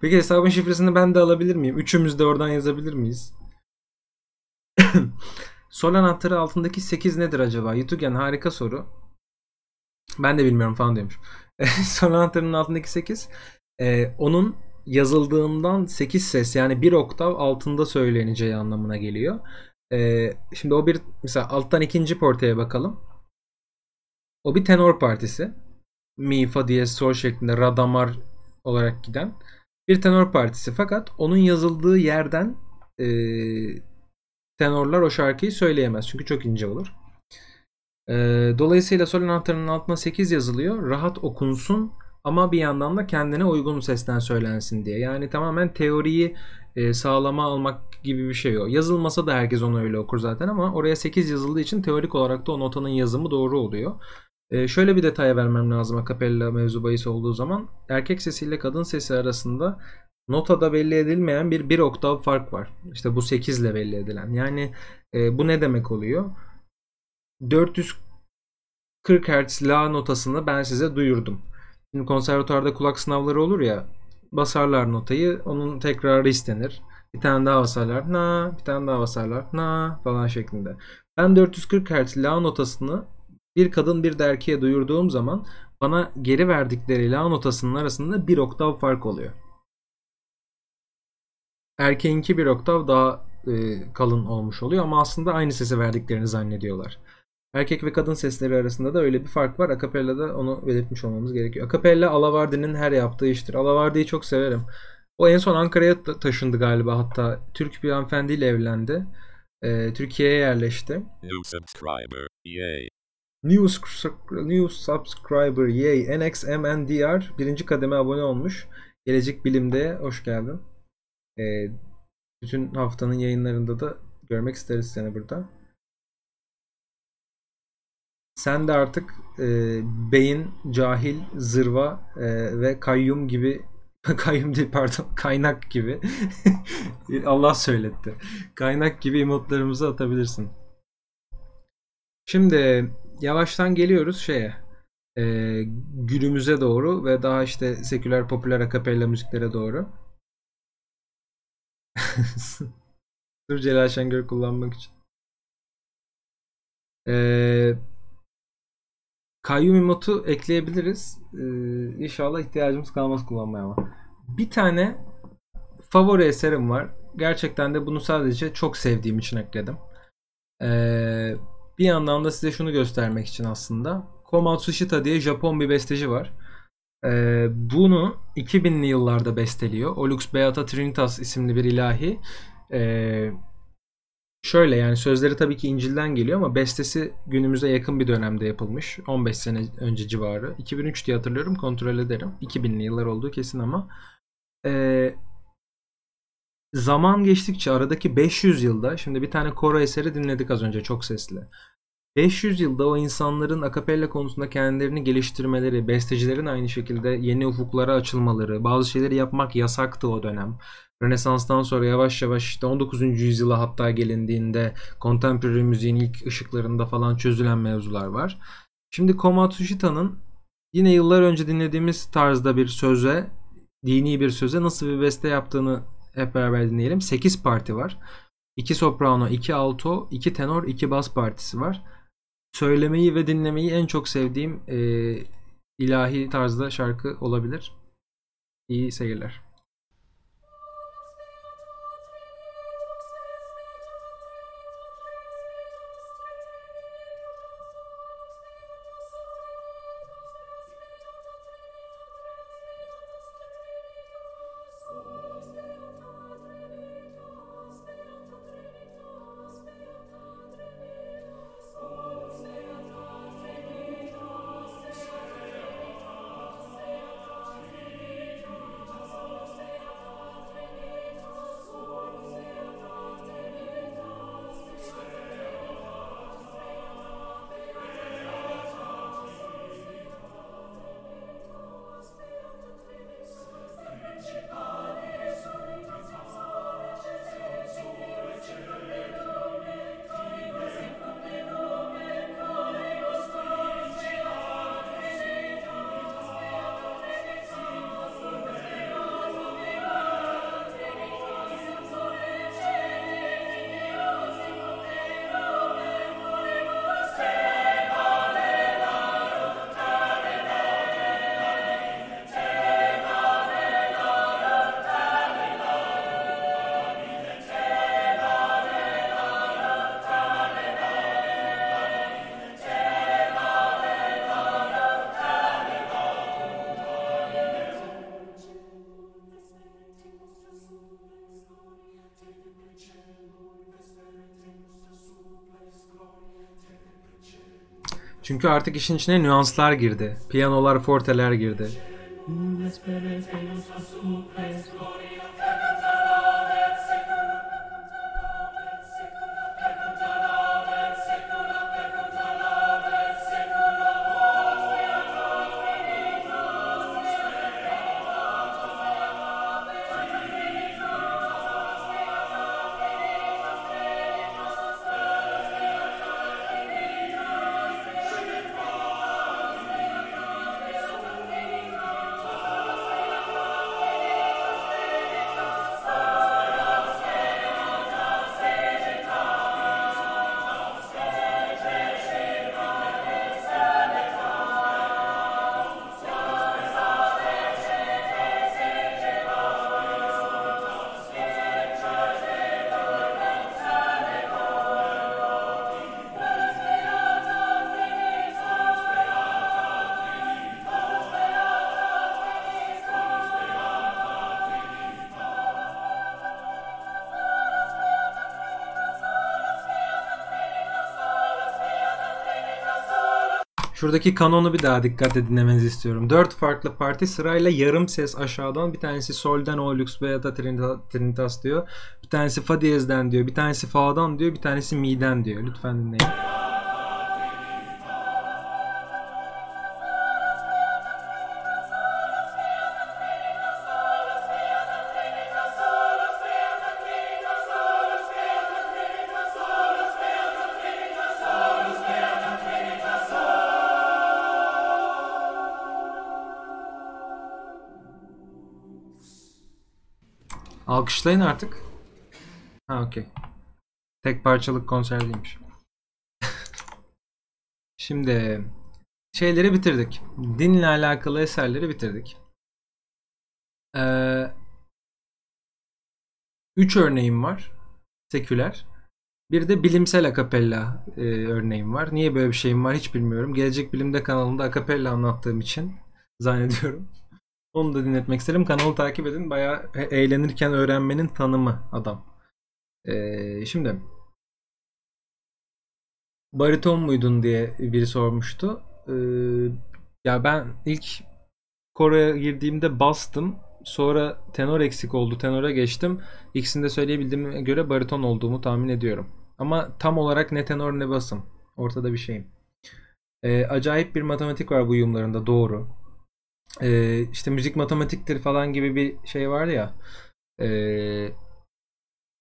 Peki hesabın şifresini ben de alabilir miyim? Üçümüz de oradan yazabilir miyiz? [COUGHS] Sol anahtarı altındaki 8 nedir acaba? Yutugen harika soru. Ben de bilmiyorum falan diyormuş. [LAUGHS] Sol anahtarının altındaki 8 e, onun yazıldığından 8 ses yani bir oktav altında söyleneceği anlamına geliyor. Ee, şimdi o bir mesela alttan ikinci portaya bakalım. O bir tenor partisi. Mi, fa diyez, sol şeklinde radamar olarak giden bir tenor partisi. Fakat onun yazıldığı yerden e, tenorlar o şarkıyı söyleyemez. Çünkü çok ince olur. E, dolayısıyla sol anahtarının altına 8 yazılıyor. Rahat okunsun ama bir yandan da kendine uygun sesten söylensin diye. Yani tamamen teoriyi e, sağlama almak gibi bir şey o. Yazılmasa da herkes onu öyle okur zaten ama oraya 8 yazıldığı için teorik olarak da o notanın yazımı doğru oluyor. Ee, şöyle bir detaya vermem lazım akapella mevzu bahis olduğu zaman. Erkek sesiyle kadın sesi arasında notada belli edilmeyen bir bir oktav fark var. İşte bu 8 ile belli edilen. Yani e, bu ne demek oluyor? 440 Hz la notasını ben size duyurdum. Şimdi konservatuarda kulak sınavları olur ya basarlar notayı onun tekrarı istenir. Bir tane daha basarlar na, bir tane daha basarlar na falan şeklinde. Ben 440 Hz la notasını bir kadın bir de erkeğe duyurduğum zaman bana geri verdikleri la notasının arasında bir oktav fark oluyor. Erkeğinki bir oktav daha e, kalın olmuş oluyor ama aslında aynı sesi verdiklerini zannediyorlar. Erkek ve kadın sesleri arasında da öyle bir fark var. Akapella'da onu belirtmiş olmamız gerekiyor. Akapella Alavardi'nin her yaptığı iştir. Alavardi'yi çok severim. O en son Ankara'ya ta- taşındı galiba hatta. Türk bir hanımefendiyle evlendi. Ee, Türkiye'ye yerleşti. New subscriber. Yay. New, new subscriber yay NXMNDR birinci kademe abone olmuş. Gelecek Bilim'de hoş geldin. Ee, bütün haftanın yayınlarında da görmek isteriz seni burada. Sen de artık e, beyin, cahil, zırva e, ve kayyum gibi [LAUGHS] kayyum değil pardon [LAUGHS] kaynak gibi [LAUGHS] Allah söyletti. Kaynak gibi emotlarımızı atabilirsin. Şimdi yavaştan geliyoruz şeye e, günümüze doğru ve daha işte seküler popüler akapella müziklere doğru. Sırf Celal Şengör kullanmak için. Ee, kayyum emotu ekleyebiliriz. Ee, inşallah ihtiyacımız kalmaz kullanmaya ama. Bir tane favori eserim var. Gerçekten de bunu sadece çok sevdiğim için ekledim. Ee, bir yandan da size şunu göstermek için aslında. Komatsushita diye Japon bir besteci var. Ee, bunu 2000'li yıllarda besteliyor. Olux Beata Trinitas isimli bir ilahi. Ee, şöyle yani sözleri tabii ki İncil'den geliyor ama bestesi günümüze yakın bir dönemde yapılmış. 15 sene önce civarı. 2003 diye hatırlıyorum kontrol ederim. 2000'li yıllar olduğu kesin ama. Ee, zaman geçtikçe aradaki 500 yılda şimdi bir tane koro eseri dinledik az önce çok sesli. 500 yılda o insanların akapella konusunda kendilerini geliştirmeleri, bestecilerin aynı şekilde yeni ufuklara açılmaları, bazı şeyleri yapmak yasaktı o dönem. Rönesans'tan sonra yavaş yavaş işte 19. yüzyıla hatta gelindiğinde contemporary müziğin ilk ışıklarında falan çözülen mevzular var. Şimdi Komatsushita'nın yine yıllar önce dinlediğimiz tarzda bir söze, dini bir söze nasıl bir beste yaptığını hep beraber dinleyelim. 8 parti var. 2 soprano, 2 alto, 2 tenor, 2 bas partisi var. Söylemeyi ve dinlemeyi en çok sevdiğim e, ilahi tarzda şarkı olabilir. İyi seyirler. Çünkü artık işin içine nüanslar girdi. Piyanolar, forteler girdi. Şuradaki kanonu bir daha dikkatle dinlemenizi istiyorum. Dört farklı parti sırayla yarım ses aşağıdan bir tanesi solden o lux veya da trinita- trinitas diyor. Bir tanesi fa diyezden diyor. Bir tanesi fa'dan diyor. Bir tanesi mi'den diyor. Lütfen dinleyin. Alkışlayın artık. Ha okey. Tek parçalık konser değilmiş. [LAUGHS] Şimdi şeyleri bitirdik. Dinle alakalı eserleri bitirdik. Ee, üç örneğim var. Seküler. Bir de bilimsel akapella e, örneğim var. Niye böyle bir şeyim var hiç bilmiyorum. Gelecek Bilimde kanalında akapella anlattığım için zannediyorum. Onu da dinletmek isterim. Kanalı takip edin. Bayağı e- eğlenirken öğrenmenin tanımı adam. Ee, şimdi bariton muydun diye biri sormuştu. Ee, ya ben ilk koroya girdiğimde bastım. Sonra tenor eksik oldu. Tenora geçtim. İkisini de söyleyebildiğime göre bariton olduğumu tahmin ediyorum. Ama tam olarak ne tenor ne basım. Ortada bir şeyim. Ee, acayip bir matematik var bu uyumlarında doğru. Ee, işte müzik matematiktir falan gibi bir şey var ya. Ee,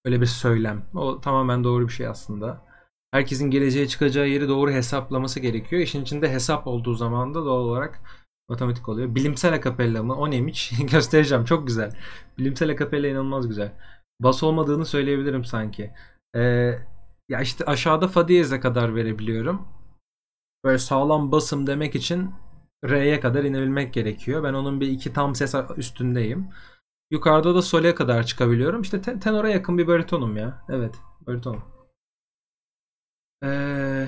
öyle bir söylem. O tamamen doğru bir şey aslında. Herkesin geleceğe çıkacağı yeri doğru hesaplaması gerekiyor. İşin içinde hesap olduğu zaman da doğal olarak matematik oluyor. Bilimsel akapella mı? O neymiş? [LAUGHS] Göstereceğim. Çok güzel. Bilimsel akapella inanılmaz güzel. Bas olmadığını söyleyebilirim sanki. Ee, ya işte aşağıda fa diyeze kadar verebiliyorum. Böyle sağlam basım demek için Re'ye kadar inebilmek gerekiyor. Ben onun bir iki tam ses üstündeyim. Yukarıda da sol'e kadar çıkabiliyorum. İşte te- tenora yakın bir baritonum ya. Evet, baritonum. Ee,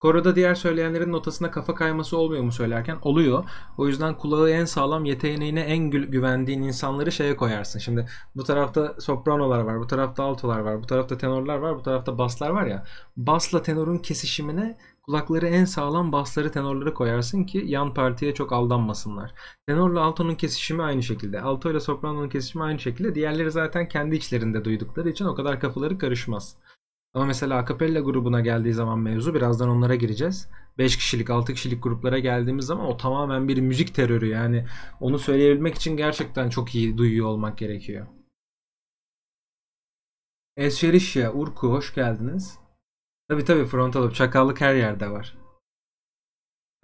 koroda diğer söyleyenlerin notasına kafa kayması olmuyor mu söylerken? Oluyor. O yüzden kulağı en sağlam, yeteneğine en gü- güvendiğin insanları şeye koyarsın. Şimdi bu tarafta sopranolar var, bu tarafta altolar var, bu tarafta tenorlar var, bu tarafta baslar var ya. Basla tenorun kesişimine kulakları en sağlam basları tenorları koyarsın ki yan partiye çok aldanmasınlar. Tenorla altonun kesişimi aynı şekilde. Alto ile sopranonun kesişimi aynı şekilde. Diğerleri zaten kendi içlerinde duydukları için o kadar kafaları karışmaz. Ama mesela akapella grubuna geldiği zaman mevzu birazdan onlara gireceğiz. 5 kişilik 6 kişilik gruplara geldiğimiz zaman o tamamen bir müzik terörü yani onu söyleyebilmek için gerçekten çok iyi duyuyor olmak gerekiyor. Escherişya, Urku hoş geldiniz. Tabi tabi frontal çakallık her yerde var.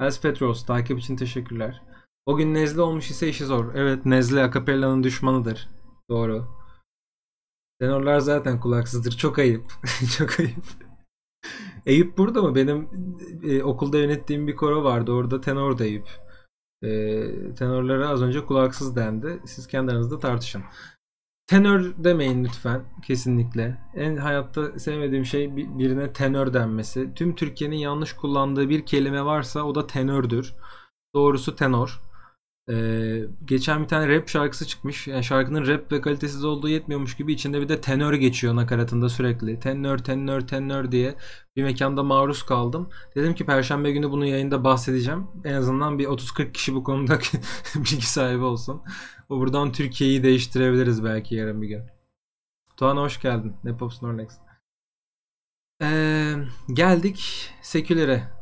Els Petros takip için teşekkürler. O gün nezle olmuş ise işi zor. Evet nezle akapellanın düşmanıdır. Doğru. Tenorlar zaten kulaksızdır. Çok ayıp. [LAUGHS] Çok ayıp. Eyüp burada mı? Benim e, okulda yönettiğim bir koro vardı. Orada tenor da Eyüp. E, tenorlara az önce kulaksız dendi. Siz kendi aranızda tartışın. Tenör demeyin lütfen. Kesinlikle. En hayatta sevmediğim şey bir- birine tenör denmesi. Tüm Türkiye'nin yanlış kullandığı bir kelime varsa o da tenördür. Doğrusu tenor. Ee, geçen bir tane rap şarkısı çıkmış. Yani şarkının rap ve kalitesiz olduğu yetmiyormuş gibi içinde bir de tenör geçiyor nakaratında sürekli. Tenör, tenör, tenör diye bir mekanda maruz kaldım. Dedim ki perşembe günü bunu yayında bahsedeceğim. En azından bir 30-40 kişi bu konuda [LAUGHS] bilgi sahibi olsun. O buradan Türkiye'yi değiştirebiliriz belki yarın bir gün. Tuğan hoş geldin. Nepop Snorlax. Ee, geldik sekülere.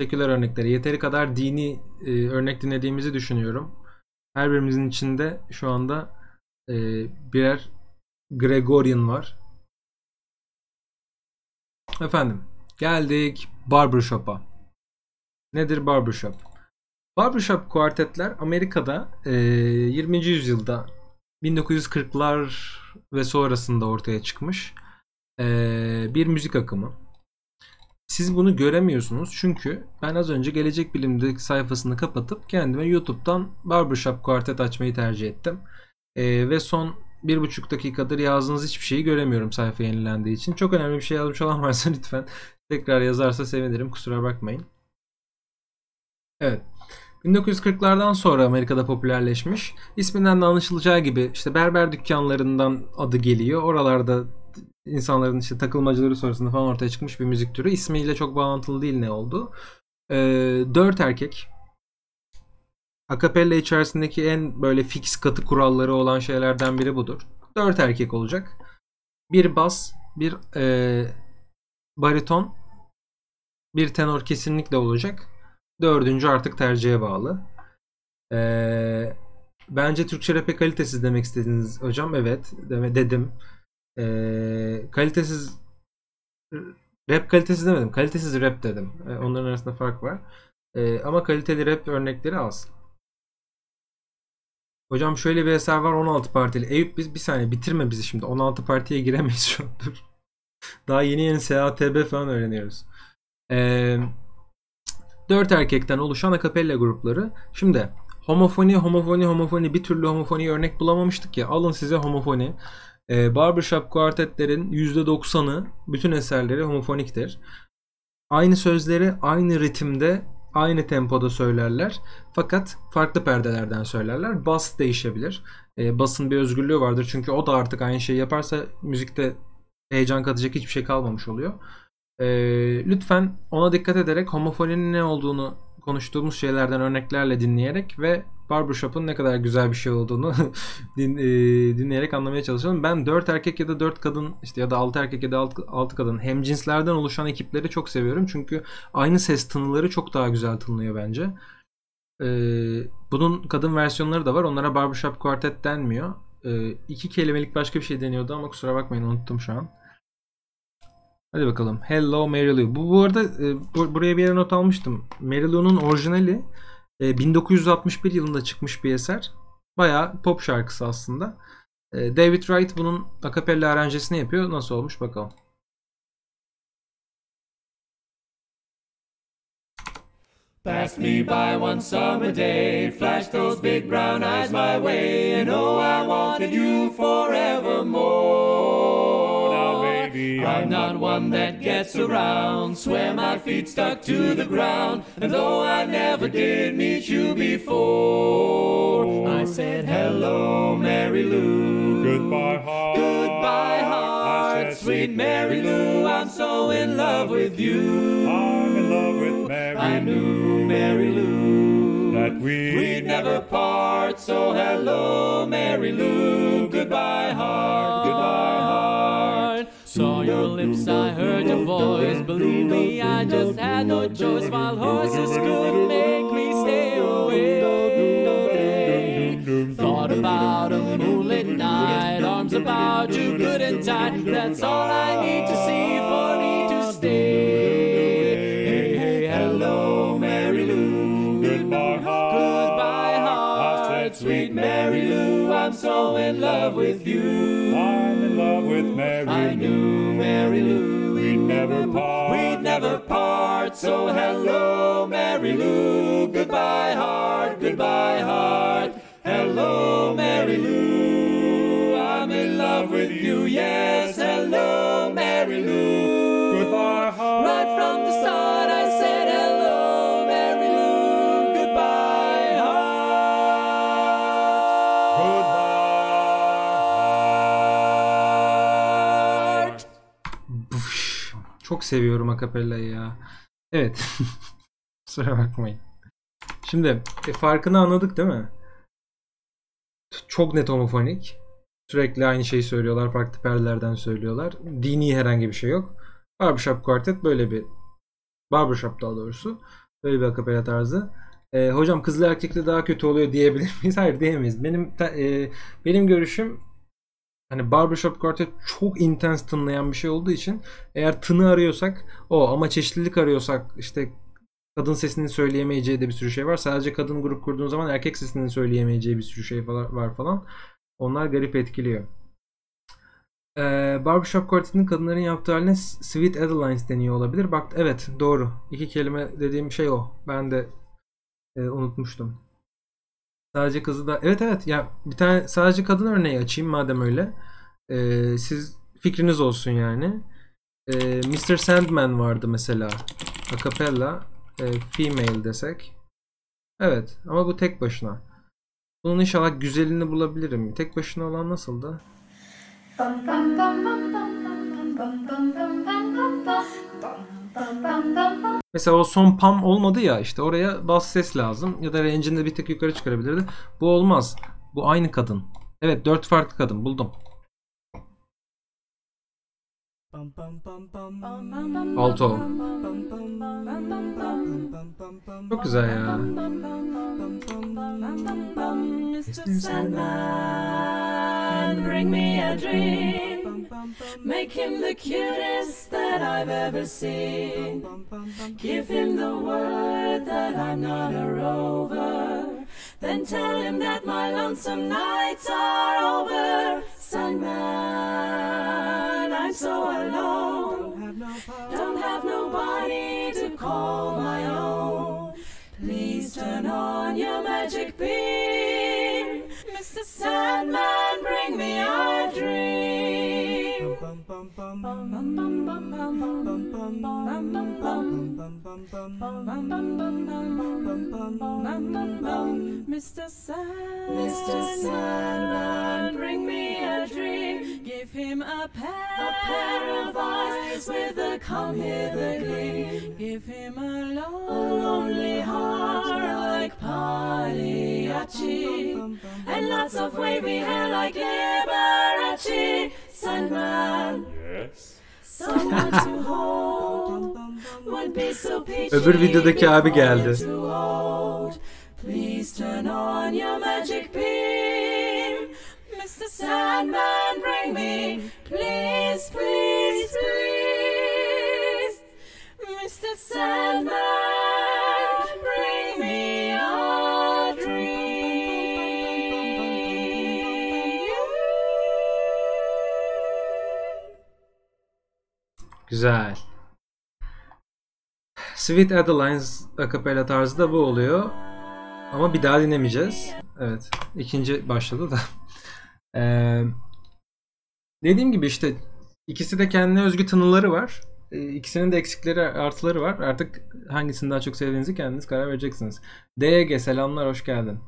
Seküler örneklere. Yeteri kadar dini e, örnek dinlediğimizi düşünüyorum. Her birimizin içinde şu anda e, birer Gregorian var. Efendim, geldik Barbershop'a. Nedir Barbershop? Barbershop kuartetler Amerika'da e, 20. yüzyılda 1940'lar ve sonrasında ortaya çıkmış e, bir müzik akımı. Siz bunu göremiyorsunuz çünkü ben az önce Gelecek Bilim'de sayfasını kapatıp kendime YouTube'dan Barbershop kuartet açmayı tercih ettim. E, ve son bir buçuk dakikadır yazdığınız hiçbir şeyi göremiyorum sayfa yenilendiği için. Çok önemli bir şey yazmış olan varsa [LAUGHS] lütfen tekrar yazarsa sevinirim. Kusura bakmayın. Evet. 1940'lardan sonra Amerika'da popülerleşmiş. İsminden de anlaşılacağı gibi işte berber dükkanlarından adı geliyor. Oralarda insanların işte takılmacıları sonrasında falan ortaya çıkmış bir müzik türü. İsmiyle çok bağlantılı değil ne oldu. Ee, dört erkek. Akapella içerisindeki en böyle fix katı kuralları olan şeylerden biri budur. Dört erkek olacak. Bir bas, bir ee, bariton, bir tenor kesinlikle olacak. Dördüncü artık tercihe bağlı. Ee, bence Türkçe rap'e kalitesiz demek istediniz hocam. Evet deme, dedim. Ee, kalitesiz rap kalitesiz demedim. Kalitesiz rap dedim. Ee, onların arasında fark var. Ee, ama kaliteli rap örnekleri az. Hocam şöyle bir eser var 16 partili. Eyüp biz bir saniye bitirme bizi şimdi. 16 partiye giremeyiz şu an. Dur. Daha yeni yeni SATB falan öğreniyoruz. Ee, 4 erkekten oluşan akapella grupları. Şimdi homofoni, homofoni, homofoni bir türlü homofoni örnek bulamamıştık ya. Alın size homofoni. Ee, barbershop kuartetlerin %90'ı bütün eserleri homofoniktir. Aynı sözleri aynı ritimde, aynı tempoda söylerler. Fakat farklı perdelerden söylerler. Bas değişebilir. Ee, basın bir özgürlüğü vardır. Çünkü o da artık aynı şeyi yaparsa müzikte heyecan katacak hiçbir şey kalmamış oluyor. Ee, lütfen ona dikkat ederek homofoninin ne olduğunu konuştuğumuz şeylerden örneklerle dinleyerek ve Barbershop'un ne kadar güzel bir şey olduğunu [LAUGHS] din, e, dinleyerek anlamaya çalışalım. Ben 4 erkek ya da 4 kadın işte ya da 6 erkek ya da 6, 6 kadın hem cinslerden oluşan ekipleri çok seviyorum. Çünkü aynı ses tınıları çok daha güzel tınlıyor bence. Ee, bunun kadın versiyonları da var. Onlara Barbershop Quartet denmiyor. Ee, iki kelimelik başka bir şey deniyordu ama kusura bakmayın unuttum şu an. Hadi bakalım. Hello Mary Lou. Bu, bu arada e, bu- buraya bir yere not almıştım. Mary Lou'nun orijinali e, 1961 yılında çıkmış bir eser. Bayağı pop şarkısı aslında. E, David Wright bunun akapella aranjesini yapıyor. Nasıl olmuş bakalım. Passed me by one summer day, flashed those big brown eyes my way, and oh, I wanted you forevermore. I'm not one that gets around, swear my feet stuck to the ground, and though I never did meet you before, I said, Hello, Mary Lou. Goodbye, heart. Goodbye, heart, said, sweet Mary Lou, I'm so in love with you. I'm in love with Mary I knew Mary Lou that we we'd never part. So hello, Mary Lou. Goodbye, heart. Goodbye, heart. Saw your lips, I heard your voice. Believe me, I just had no choice. While horses could make me stay away. Thought about a moonlit night, arms about you, good and tight. That's all I need to see for me to stay. So in love with you. I'm in love with Mary I knew Mary Lou. We'd never part. We'd never part. So hello, Mary Lou. Goodbye, heart. Goodbye, heart. Hello, Mary Lou. I'm in love with you. Yes, hello, seviyorum akapellayı ya. Evet. [LAUGHS] Kusura bakmayın. Şimdi e, farkını anladık değil mi? Çok net homofonik. Sürekli aynı şeyi söylüyorlar. Farklı perdelerden söylüyorlar. Dini herhangi bir şey yok. Barbershop Quartet böyle bir Barbershop daha doğrusu. Böyle bir akapella tarzı. E, hocam kızlı erkekli daha kötü oluyor diyebilir miyiz? Hayır diyemeyiz. Benim e, benim görüşüm hani Barbershop Quartet çok intens tınlayan bir şey olduğu için eğer tını arıyorsak o ama çeşitlilik arıyorsak işte kadın sesinin söyleyemeyeceği de bir sürü şey var. Sadece kadın grup kurduğun zaman erkek sesinin söyleyemeyeceği bir sürü şey var falan. Onlar garip etkiliyor. Ee, Barbershop Quartet'in kadınların yaptığı haline Sweet Adelines deniyor olabilir. Bak evet doğru. İki kelime dediğim şey o. Ben de e, unutmuştum. Sadece kızı da evet evet ya bir tane sadece kadın örneği açayım madem öyle. Ee, siz fikriniz olsun yani. Ee, Mr. Sandman vardı mesela. Acapella e, female desek. Evet ama bu tek başına. Bunun inşallah güzelini bulabilirim. Tek başına olan nasıldı? Bum bum bum bum bum bum bum bum bum bum bum bum. Mesela o son pam olmadı ya işte oraya bas ses lazım ya da range'ini bir tık yukarı çıkarabilirdi. Bu olmaz. Bu aynı kadın. Evet dört farklı kadın buldum. Alto. Çok güzel ya. Mr. Sandman, bring me a dream. Make him the cutest that I've ever seen. Give him the word that I'm not a rover. Then tell him that my lonesome nights are over. Sandman, I'm so alone. Don't have nobody to call my own. Please turn on your magic beam. Mr. Sandman, bring me a dream. Mr. Sandman, Mr. Sandman, bring me a dream. Give him a pair, a pair of eyes with a come hither gleam. Give him a, lo- a lonely heart like Pagliacci, and lots of wavy hair like Liberace. Sandman, Yes. someone to hold would be so peachy. Öbür videodaki abi geldi. Please turn on your magic beam. Mr. Sandman, bring me, please, please, please. Mr. Sandman, Güzel. Sweet Adelines akapella tarzı da bu oluyor. Ama bir daha dinlemeyeceğiz. Evet. ikinci başladı da. [LAUGHS] Ee, dediğim gibi işte ikisi de kendine özgü tınıları var. Ee, İkisinin de eksikleri artıları var. Artık hangisini daha çok sevdiğinizi kendiniz karar vereceksiniz. DYG selamlar hoş geldin.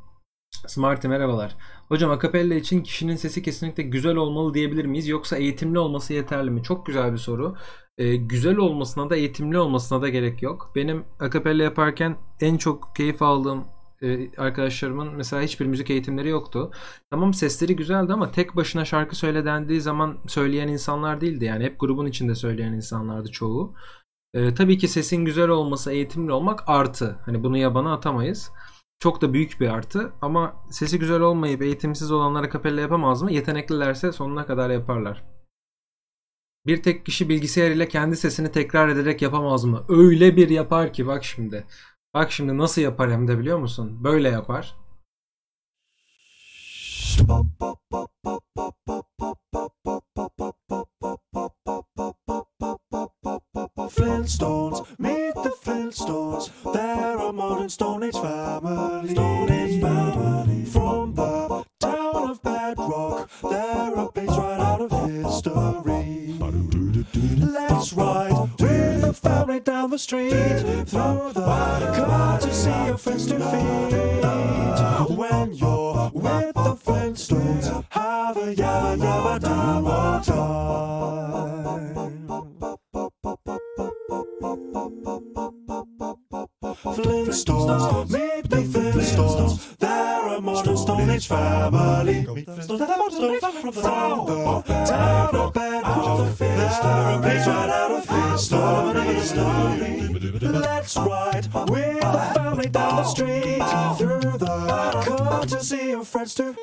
Smarty merhabalar. Hocam akapella için kişinin sesi kesinlikle güzel olmalı diyebilir miyiz? Yoksa eğitimli olması yeterli mi? Çok güzel bir soru. Ee, güzel olmasına da eğitimli olmasına da gerek yok. Benim akapella yaparken en çok keyif aldığım e, arkadaşlarımın mesela hiçbir müzik eğitimleri yoktu. Tamam sesleri güzeldi ama tek başına şarkı söyle dendiği zaman söyleyen insanlar değildi. Yani hep grubun içinde söyleyen insanlardı çoğu. Ee, tabii ki sesin güzel olması, eğitimli olmak artı. Hani bunu yabana atamayız. Çok da büyük bir artı ama sesi güzel olmayıp eğitimsiz olanlar akapella yapamaz mı? Yeteneklilerse sonuna kadar yaparlar. Bir tek kişi bilgisayar ile kendi sesini tekrar ederek yapamaz mı? Öyle bir yapar ki bak şimdi. Bak şimdi nasıl yapar hem de biliyor musun? Böyle yapar. Flintstones, meet the Flintstones. They're a modern Stone Age family. Stone Age family. From the town of Bedrock, they're a page right out of history. Let's ride with the family down the street through the courtesy of friends to feed. When you're with the Flintstones, have a yabba yabba dabba time. Meet the Flintstones. They're a modern Stone Age family. They're a modern Stone Age family from the town of Bedford. They're a page right out of history. Let's ride with the family down the street through the courtesy of friends to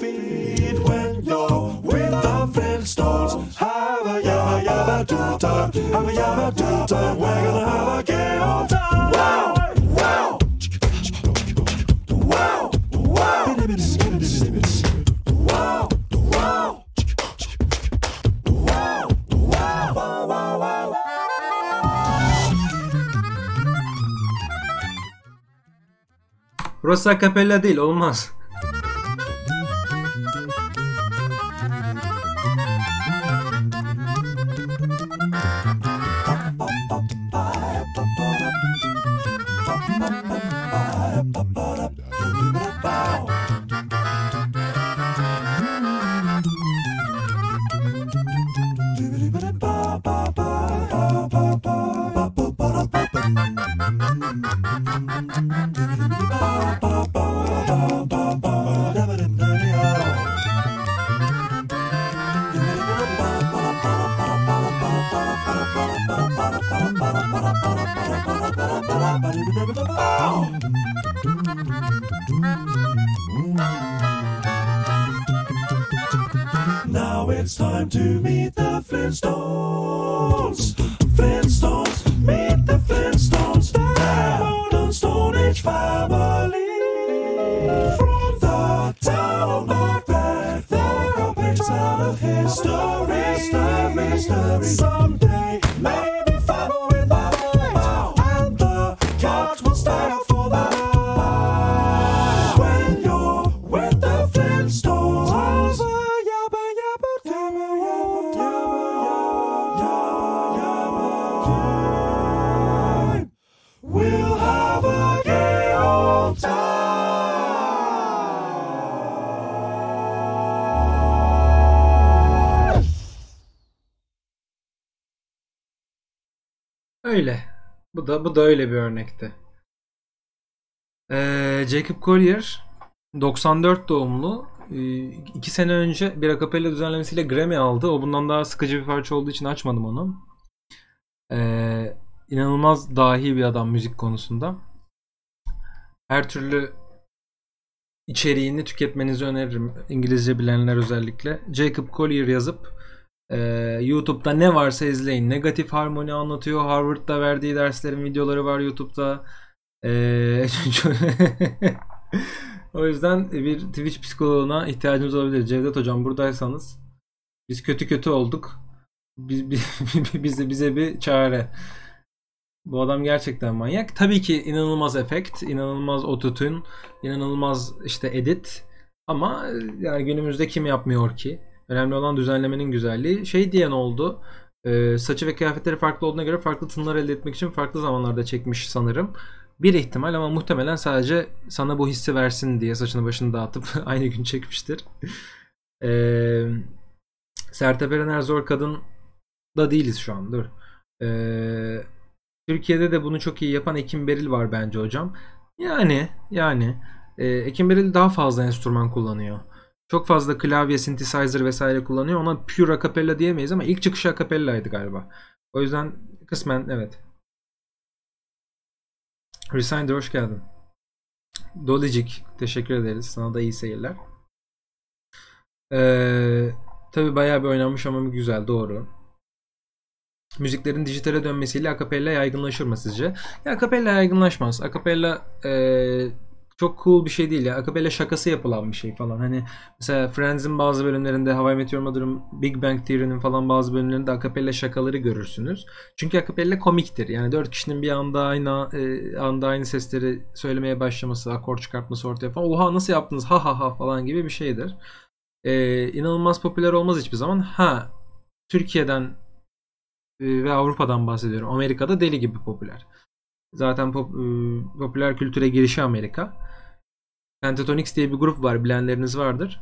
feed. When you're with the Flintstones, have a yabba yabba do time. Have a yabba do time. We're gonna have a gay old time. Wow, wow, wow, wow, wow, wow. Burası değil olmaz. story, story, story someday. Bu da öyle bir örnekti. Ee, Jacob Collier 94 doğumlu. Ee, iki sene önce bir akapella düzenlemesiyle Grammy aldı. O bundan daha sıkıcı bir parça olduğu için açmadım onu. Ee, inanılmaz dahi bir adam müzik konusunda. Her türlü içeriğini tüketmenizi öneririm. İngilizce bilenler özellikle. Jacob Collier yazıp e, YouTube'da ne varsa izleyin. Negatif harmoni anlatıyor. Harvard'da verdiği derslerin videoları var YouTube'da. E, [LAUGHS] o yüzden bir Twitch psikoloğuna ihtiyacımız olabilir. Cevdet hocam buradaysanız biz kötü kötü olduk. Biz, [LAUGHS] biz- bize bize bir çare. Bu adam gerçekten manyak. Tabii ki inanılmaz efekt, inanılmaz ototune, inanılmaz işte edit. Ama e, yani günümüzde kim yapmıyor ki? Önemli olan düzenlemenin güzelliği. Şey diyen oldu. e, saçı ve kıyafetleri farklı olduğuna göre farklı tınlar elde etmek için farklı zamanlarda çekmiş sanırım. Bir ihtimal ama muhtemelen sadece sana bu hissi versin diye saçını başını dağıtıp [LAUGHS] aynı gün çekmiştir. Ee, Sertab Erener Zor Kadın da değiliz şu an. Dur. Ee, Türkiye'de de bunu çok iyi yapan Ekim Beril var bence hocam. Yani yani e, Ekim Beril daha fazla enstrüman kullanıyor. Çok fazla klavye, synthesizer vesaire kullanıyor. Ona pure acapella diyemeyiz ama ilk çıkışı acapella'ydı galiba. O yüzden kısmen evet. Resinder hoş geldin. Dolicik teşekkür ederiz. Sana da iyi seyirler. Ee, tabii bayağı bir oynanmış ama güzel doğru. Müziklerin dijitale dönmesiyle akapella yaygınlaşır mı sizce? Ya akapella yaygınlaşmaz. Akapella eee, çok cool bir şey değil ya. Akapella şakası yapılan bir şey falan. Hani mesela Friends'in bazı bölümlerinde, How I Met Your Big Bang Theory'nin falan bazı bölümlerinde akapella şakaları görürsünüz. Çünkü akapella komiktir. Yani dört kişinin bir anda aynı e, anda aynı sesleri söylemeye başlaması, akor çıkartması ortaya falan. Oha nasıl yaptınız? Ha ha ha falan gibi bir şeydir. Ee, inanılmaz popüler olmaz hiçbir zaman. Ha Türkiye'den e, ve Avrupa'dan bahsediyorum. Amerika'da deli gibi popüler. Zaten pop, e, popüler kültüre girişi Amerika. Pentatonix diye bir grup var. Bilenleriniz vardır.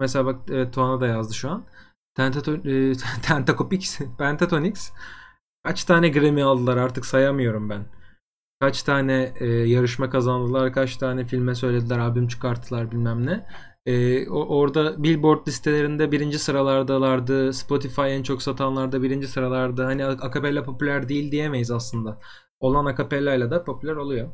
Mesela bak evet, Tuana da yazdı şu an. Tentaton, e, [LAUGHS] Pentatonix kaç tane Grammy aldılar artık sayamıyorum ben. Kaç tane e, yarışma kazandılar, kaç tane filme söylediler, albüm çıkarttılar bilmem ne. E, orada Billboard listelerinde birinci sıralardalardı. Spotify en çok satanlarda birinci sıralarda. Hani akapella popüler değil diyemeyiz aslında. Olan akapellayla da popüler oluyor.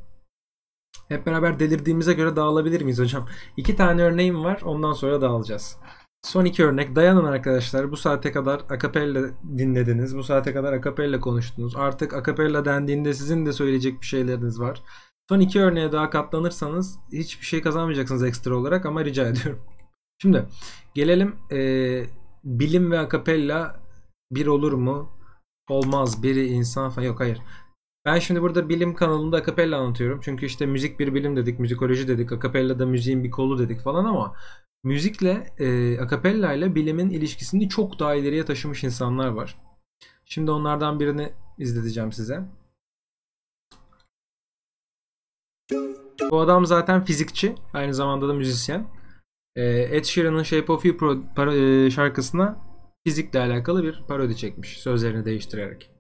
Hep beraber delirdiğimize göre dağılabilir miyiz hocam? İki tane örneğim var. Ondan sonra dağılacağız. Son iki örnek. Dayanın arkadaşlar. Bu saate kadar akapella dinlediniz. Bu saate kadar akapella konuştunuz. Artık akapella dendiğinde sizin de söyleyecek bir şeyleriniz var. Son iki örneğe daha katlanırsanız hiçbir şey kazanmayacaksınız ekstra olarak ama rica ediyorum. Şimdi gelelim eee, bilim ve akapella bir olur mu? Olmaz. Biri insan falan. Yok hayır. Ben şimdi burada bilim kanalında akapella anlatıyorum. Çünkü işte müzik bir bilim dedik, müzikoloji dedik, akapella da müziğin bir kolu dedik falan ama müzikle, e, akapella ile bilimin ilişkisini çok daha ileriye taşımış insanlar var. Şimdi onlardan birini izleteceğim size. Bu adam zaten fizikçi, aynı zamanda da müzisyen. E, Ed Sheeran'ın Shape of You pro- para- e, şarkısına fizikle alakalı bir parodi çekmiş, sözlerini değiştirerek.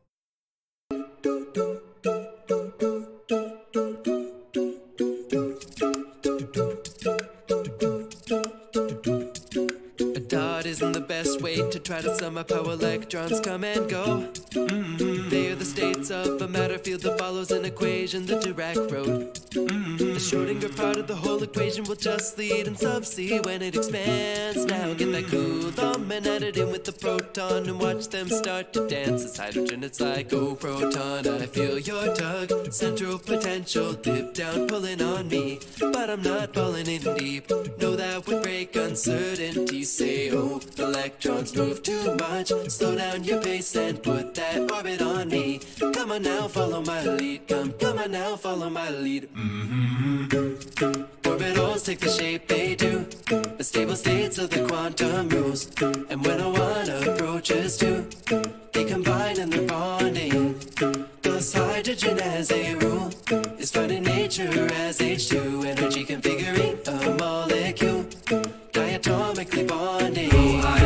To sum up how electrons come and go. Mm-hmm. They are the states of a matter field that follows an equation the Dirac wrote. Mm-hmm. The Schrodinger part of the whole equation will just lead in sub C when it expands. Now get that cool thumb and add it in with the proton and watch them start to dance. It's hydrogen, it's like, oh proton, I feel your tug. Central potential, dip down, pulling on me. But I'm not falling in deep. Know that would break uncertainty. Say, oh, electrons move too much. Slow down your pace and put that orbit on me. Come on now, follow my lead. Come, come on now, follow my lead. Mm-hmm. Orbitals take the shape they do. The stable states of the quantum rules. And when a one approaches two, they combine and they're bonding. Thus hydrogen as a rule is found in nature as H2 energy configuring a molecule. Diatomically bonding.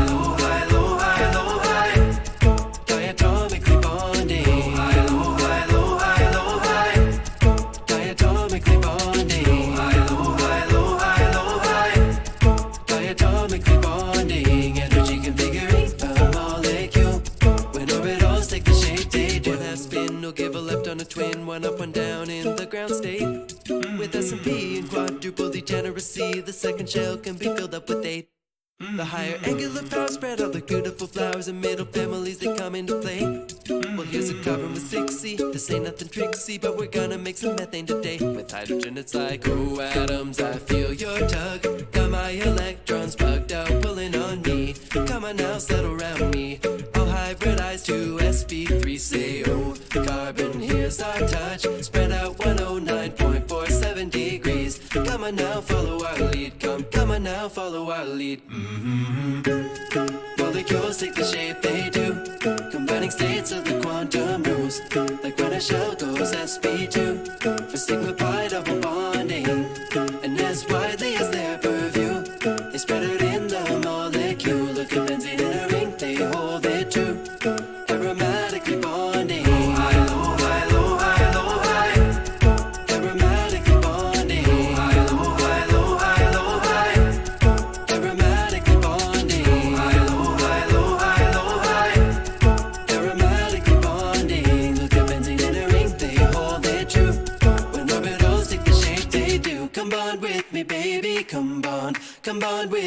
Twin. One up, one down in the ground state. With S&P and quadruple degeneracy, the second shell can be filled up with eight. The higher angular power spread all the beautiful flowers and middle families that come into play. Well, here's a carbon with 6C. This ain't nothing tricksy, but we're gonna make some methane today. With hydrogen, it's like, oh, atoms, I feel your tug. Got my electrons bugged out, pulling on me. Come on now, settle around me. I'll hybridize to sp3. Say, oh, carbon, here's our touch. Spread out 109.47 degrees. Come on now, follow our lead. Come, come on now, follow our lead. Mm-hmm. Molecules take the shape they do, combining states of the quantum rules. Like when a shell goes sp2 for sigma pi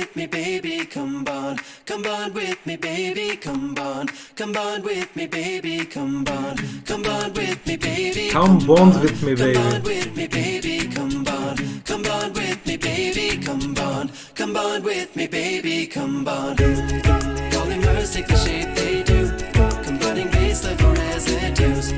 with me, baby, come bond. Come bond with me, baby, come bond. Come bond with me, baby, come bond. Come bond with me, baby. Come bond with me, baby. Come bond with me, baby, come bond. Come bond with me, baby, come bond. Come bond with me, baby, come bond. Polymers take the shape they do, combining base level residues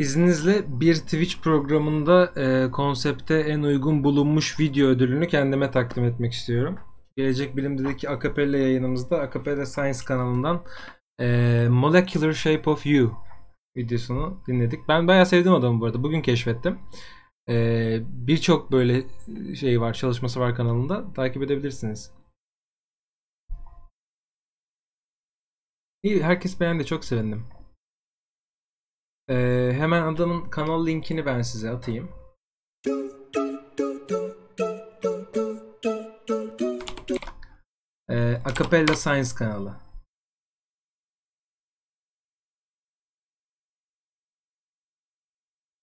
İzninizle bir Twitch programında e, konsepte en uygun bulunmuş video ödülünü kendime takdim etmek istiyorum. Gelecek Bilim'deki Akapella yayınımızda Akapella Science kanalından e, Molecular Shape of You videosunu dinledik. Ben bayağı sevdim adamı bu arada. Bugün keşfettim. E, Birçok böyle şey var, çalışması var kanalında. Takip edebilirsiniz. İyi, herkes beğendi. Çok sevindim. Ee, hemen adamın kanal linkini ben size atayım. Ee, Acapella Science kanalı.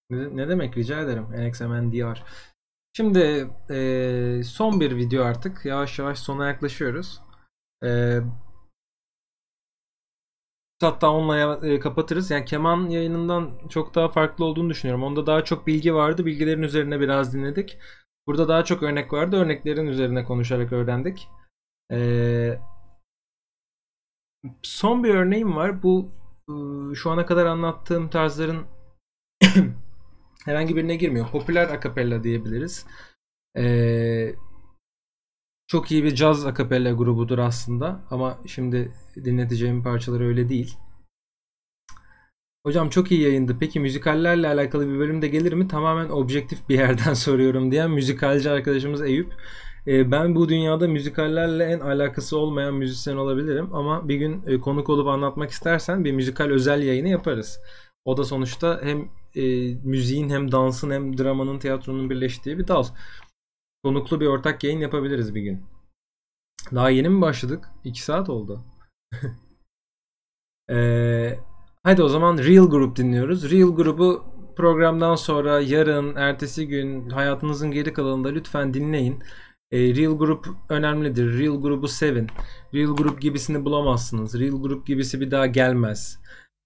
Ne, ne demek rica ederim. NXMNDR. Şimdi e, son bir video artık. Yavaş yavaş sona yaklaşıyoruz. E, hatta onunla e, kapatırız. Yani keman yayınından çok daha farklı olduğunu düşünüyorum. Onda daha çok bilgi vardı. Bilgilerin üzerine biraz dinledik. Burada daha çok örnek vardı. Örneklerin üzerine konuşarak öğrendik. Ee, son bir örneğim var. Bu e, şu ana kadar anlattığım tarzların [COUGHS] herhangi birine girmiyor. Popüler akapella diyebiliriz. Ee, çok iyi bir caz akapella grubudur aslında ama şimdi dinleteceğim parçalar öyle değil. Hocam çok iyi yayındı. Peki müzikallerle alakalı bir bölüm de gelir mi? Tamamen objektif bir yerden [LAUGHS] soruyorum diyen müzikalci arkadaşımız Eyüp. Ee, ben bu dünyada müzikallerle en alakası olmayan müzisyen olabilirim ama bir gün e, konuk olup anlatmak istersen bir müzikal özel yayını yaparız. O da sonuçta hem e, müziğin hem dansın hem dramanın tiyatronun birleştiği bir dal. Konuklu bir ortak yayın yapabiliriz bir gün. Daha yeni mi başladık? 2 saat oldu. [LAUGHS] Ee, hadi o zaman Real Group dinliyoruz. Real Group'u programdan sonra yarın, ertesi gün hayatınızın geri kalanında lütfen dinleyin. Ee, Real Group önemlidir. Real Group'u sevin. Real Group gibisini bulamazsınız. Real Group gibisi bir daha gelmez.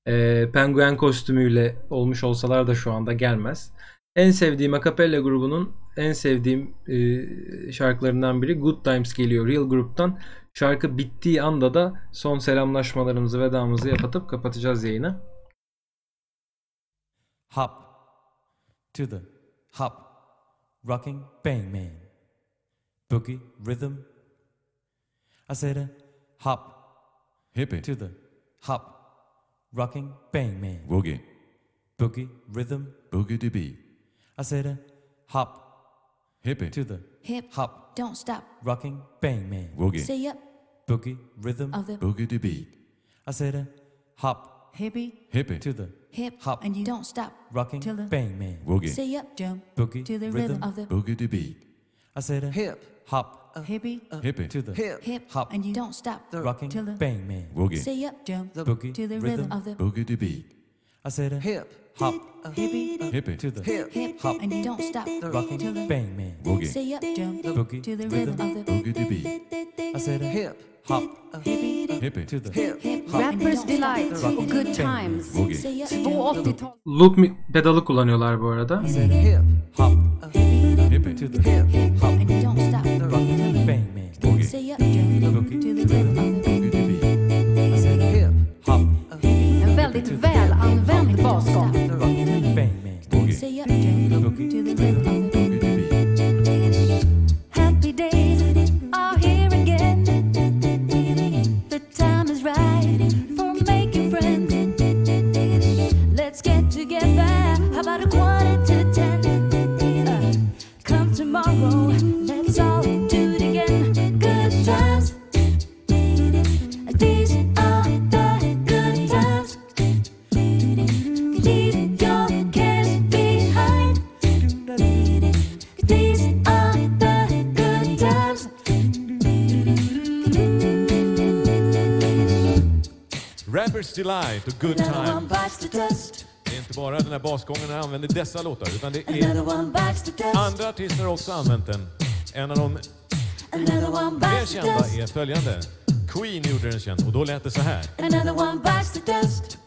Ee, penguen kostümüyle olmuş olsalar da şu anda gelmez. En sevdiğim akapella grubunun en sevdiğim e, şarkılarından biri Good Times geliyor Real Group'tan. Şarkı bittiği anda da son selamlaşmalarımızı vedamızı yapatıp kapatacağız yayını. Hop to the hop, rocking bang man, boogie rhythm. I said a hop Hippie. to the hop, rocking bang man, Boogie. boogie rhythm. Boogie the beat. I said a hop Hippie. to the Hip, hop, don't stop. rocking bang man, Boogie. Say up boogie rhythm. of the Boogie the beat. I said a hop hippie, Hippie. to the hip, hop, and you don't stop. rocking till the bang man, Boogie. Say up, jump boogie to the rhythm. rhythm of the Boogie to beat. I said a Hip, hop uh, hippie, uh, Hippie. to the hip, hip, hop, and you don't stop. rocking till the bang man, Boogie. Say up, jump boogie to the rhythm. rhythm of the Boogie to beat. I said a hip, hop. Hippie, Hippie. to the hip, hip, hop, and you don't stop. rocking till the bang man, Boogie. Say up, jump boogie. to the rhythm. of the Boogie the beat. I said a hip, hop. Hippie, Hippie. to the hip, hip, Hop. and you Rappers don't Delight. Good Times. Boogie. Say up, Två jump 80-tal. Loop mi- pedalı kullanıyorlar bu arada. hip, hop. Hippie. to the hip, hop, and you don't stop. rocking bang man, Boogie. Say up, jump boogie to the rhythm of the Boogie the beat. I said a hip, hop, En väldigt väl jump boogie Rappers Delight och Good Another one Time. bites the dust. Det är inte bara den här basgången jag använder i dessa låtar, utan det är andra artister har också använt den. En av de mer kända är följande. Queen gjorde den känd och då lät det så här. Another one bites the dust.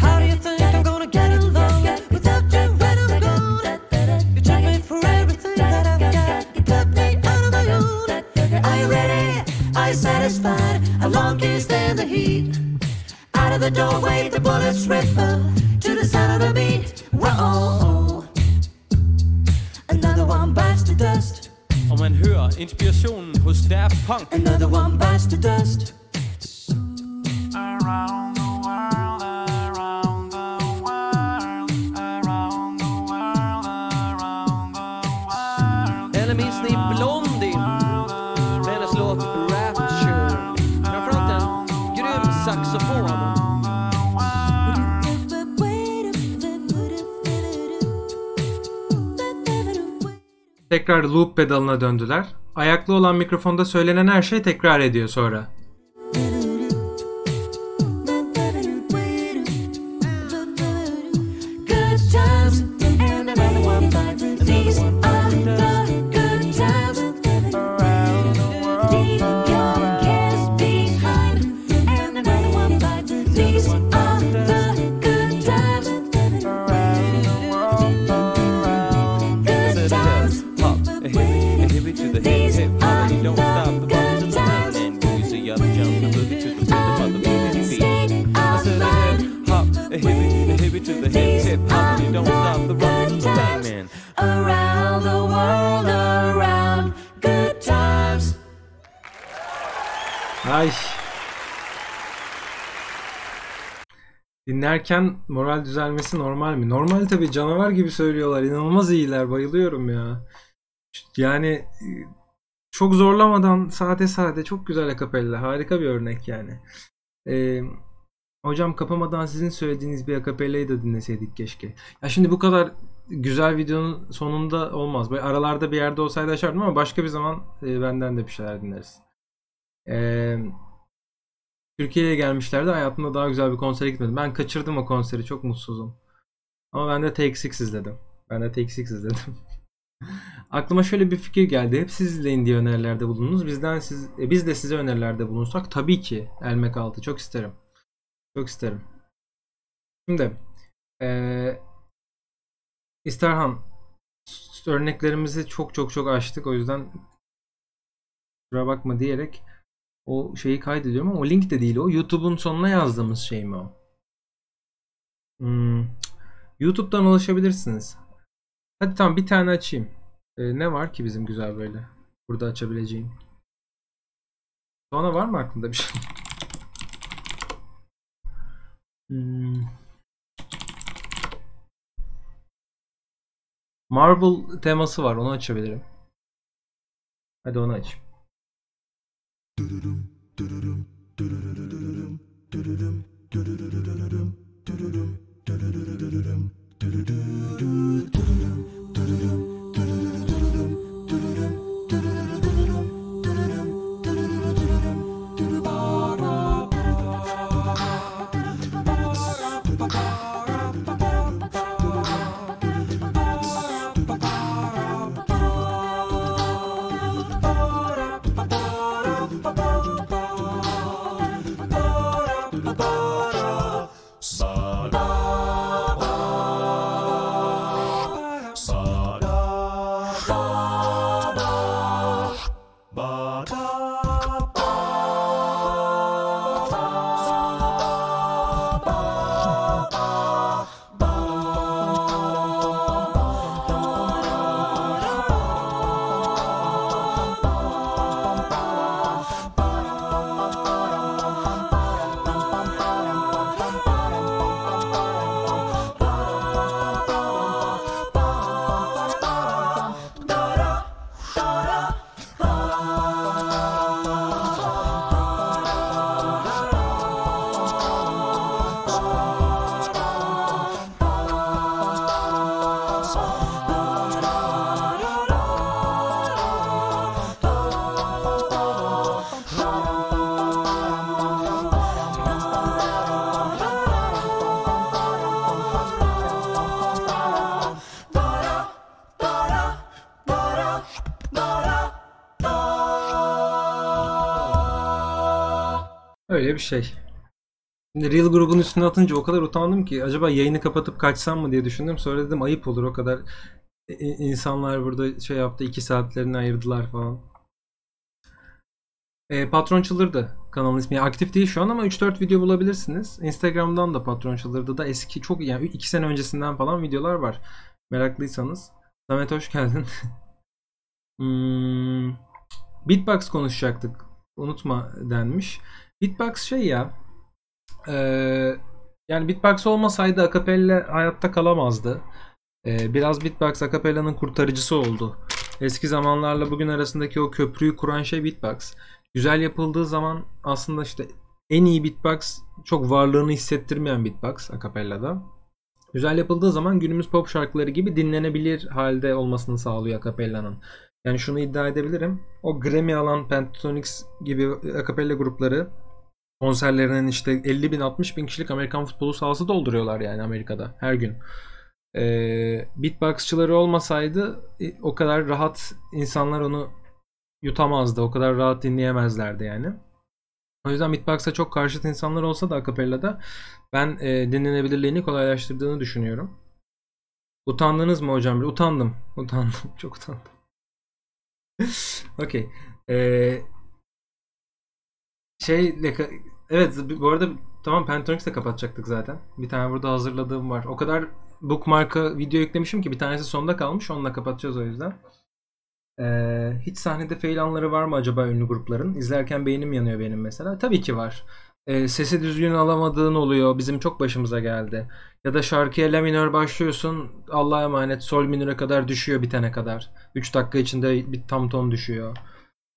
How do you think I'm gonna get along without you when I'm gone? You take me for everything that I've got. You took me out of my own. Are you ready? Are you satisfied? How long can you stand the heat? Out of the doorway, the bullets ripple to the sound of the beat. Whoa. Another one bites the dust. Og man hører inspirationen hos Daft Punk. Another one bites the dust. Around Tekrar loop pedalına döndüler. Ayaklı olan mikrofonda söylenen her şey tekrar ediyor sonra. Dinlerken moral düzelmesi normal mi? Normal tabii canavar gibi söylüyorlar. İnanılmaz iyiler. Bayılıyorum ya. Yani e, çok zorlamadan sade sade çok güzel akapella. Harika bir örnek yani. Ee, hocam kapamadan sizin söylediğiniz bir akapellayı da dinleseydik keşke. Ya şimdi bu kadar güzel videonun sonunda olmaz. Böyle aralarda bir yerde olsaydı açardım ama başka bir zaman e, benden de bir şeyler dinleriz. Ee, Türkiye'ye gelmişlerdi. Hayatımda daha güzel bir konsere gitmedim. Ben kaçırdım o konseri. Çok mutsuzum. Ama ben de Take Six izledim. Ben de Take Six izledim. [LAUGHS] Aklıma şöyle bir fikir geldi. Hep siz izleyin diye önerilerde bulundunuz. Bizden siz, e, biz de size önerilerde bulunsak tabii ki Elmek Altı. Çok isterim. Çok isterim. Şimdi eee İsterhan örneklerimizi çok çok çok açtık. O yüzden kusura bakma diyerek o şeyi kaydediyorum ama o link de değil o. YouTube'un sonuna yazdığımız şey mi o? Hmm. YouTube'dan ulaşabilirsiniz. Hadi tamam bir tane açayım. Ee, ne var ki bizim güzel böyle? Burada açabileceğim. Sonra var mı aklında bir şey? [LAUGHS] Hmm. Marvel teması var. Onu açabilirim. Hadi onu aç. Öyle bir Real grubun üstüne atınca o kadar utandım ki acaba yayını kapatıp kaçsam mı diye düşündüm. Sonra dedim ayıp olur o kadar insanlar burada şey yaptı iki saatlerini ayırdılar falan. E, Patron Çıldırdı kanalın ismi. Aktif değil şu an ama 3-4 video bulabilirsiniz. Instagram'dan da Patron Çıldırdı da eski çok yani 2 sene öncesinden falan videolar var. Meraklıysanız. Samet hoş geldin. [LAUGHS] Hmm, Beatbox konuşacaktık. Unutma denmiş. Beatbox şey ya. Eee, yani beatbox olmasaydı akapella hayatta kalamazdı. Eee, biraz beatbox akapellanın kurtarıcısı oldu. Eski zamanlarla bugün arasındaki o köprüyü kuran şey beatbox. Güzel yapıldığı zaman aslında işte en iyi beatbox çok varlığını hissettirmeyen beatbox akapellada. Güzel yapıldığı zaman günümüz pop şarkıları gibi dinlenebilir halde olmasını sağlıyor akapellanın. Yani şunu iddia edebilirim. O Grammy alan Pentatonix gibi akapella grupları konserlerinin işte 50 bin 60 bin kişilik Amerikan futbolu sahası dolduruyorlar yani Amerika'da her gün. Ee, beatboxçıları olmasaydı e, o kadar rahat insanlar onu yutamazdı. O kadar rahat dinleyemezlerdi yani. O yüzden beatbox'a çok karşıt insanlar olsa da akapellada ben e, dinlenebilirliğini kolaylaştırdığını düşünüyorum. Utandınız mı hocam? Utandım. Utandım. [LAUGHS] Çok utandım. [LAUGHS] Okey. Ee, şeyle evet bu arada tamam Pentatonix'le kapatacaktık zaten. Bir tane burada hazırladığım var. O kadar bookmark'a video yüklemişim ki bir tanesi sonda kalmış. Onunla kapatacağız o yüzden. Ee, hiç sahnede fail anları var mı acaba ünlü grupların? İzlerken beynim yanıyor benim mesela. Tabii ki var. Ee, sesi düzgün alamadığın oluyor. Bizim çok başımıza geldi. Ya da şarkıya la minör başlıyorsun. Allah'a emanet sol minöre kadar düşüyor bitene kadar. 3 dakika içinde bir tam ton düşüyor.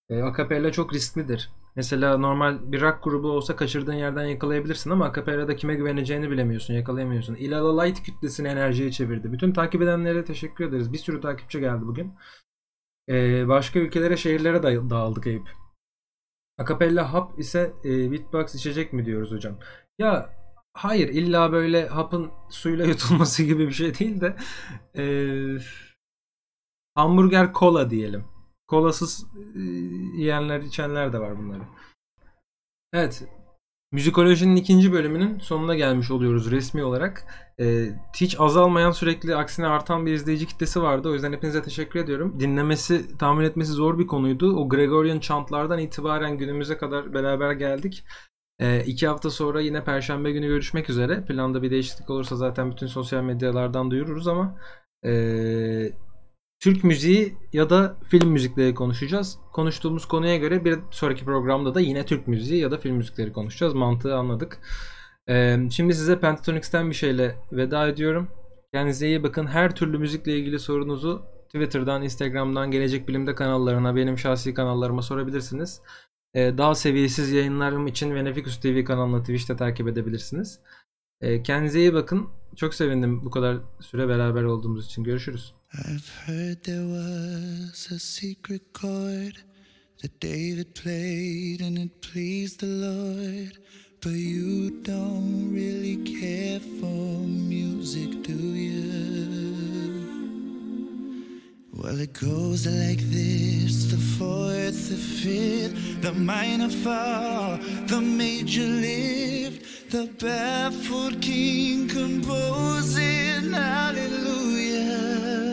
E, akapella çok risklidir. Mesela normal bir rock grubu olsa kaçırdığın yerden yakalayabilirsin ama akapellada kime güveneceğini bilemiyorsun, yakalayamıyorsun. Ilala Light kütlesini enerjiye çevirdi. Bütün takip edenlere teşekkür ederiz. Bir sürü takipçi geldi bugün. E, başka ülkelere, şehirlere da dağıldık Eyüp. Akapella hap ise e, beatbox içecek mi diyoruz hocam? Ya hayır illa böyle hapın suyla [LAUGHS] yutulması gibi bir şey değil de e, hamburger kola diyelim. Kolasız e, yiyenler içenler de var bunları. Evet. Müzikolojinin ikinci bölümünün sonuna gelmiş oluyoruz resmi olarak. E, hiç azalmayan sürekli aksine artan bir izleyici kitlesi vardı. O yüzden hepinize teşekkür ediyorum. Dinlemesi, tahmin etmesi zor bir konuydu. O Gregorian chantlardan itibaren günümüze kadar beraber geldik. E, iki hafta sonra yine Perşembe günü görüşmek üzere. Planda bir değişiklik olursa zaten bütün sosyal medyalardan duyururuz ama e, Türk müziği ya da film müzikleri konuşacağız. Konuştuğumuz konuya göre bir sonraki programda da yine Türk müziği ya da film müzikleri konuşacağız. Mantığı anladık. Ee, şimdi size Pentatonix'ten bir şeyle veda ediyorum. Kendinize iyi bakın. Her türlü müzikle ilgili sorunuzu Twitter'dan, Instagram'dan, Gelecek Bilim'de kanallarına, benim şahsi kanallarıma sorabilirsiniz. Ee, daha seviyesiz yayınlarım için Veneficus TV kanalını Twitch'te takip edebilirsiniz. Ee, kendinize iyi bakın. Çok sevindim bu kadar süre beraber olduğumuz için. Görüşürüz. I've heard there was a secret chord that David played and it pleased the Lord. But you don't really care for music, do you? Well, it goes like this the fourth, the fifth, the minor fall, the major lift, the baffled king composing hallelujah.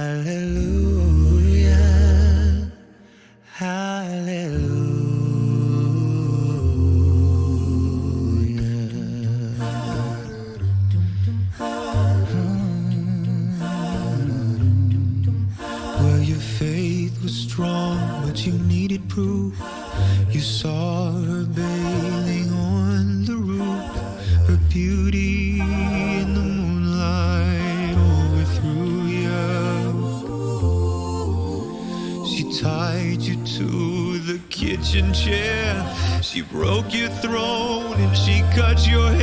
Broke your throne and she cut your hair,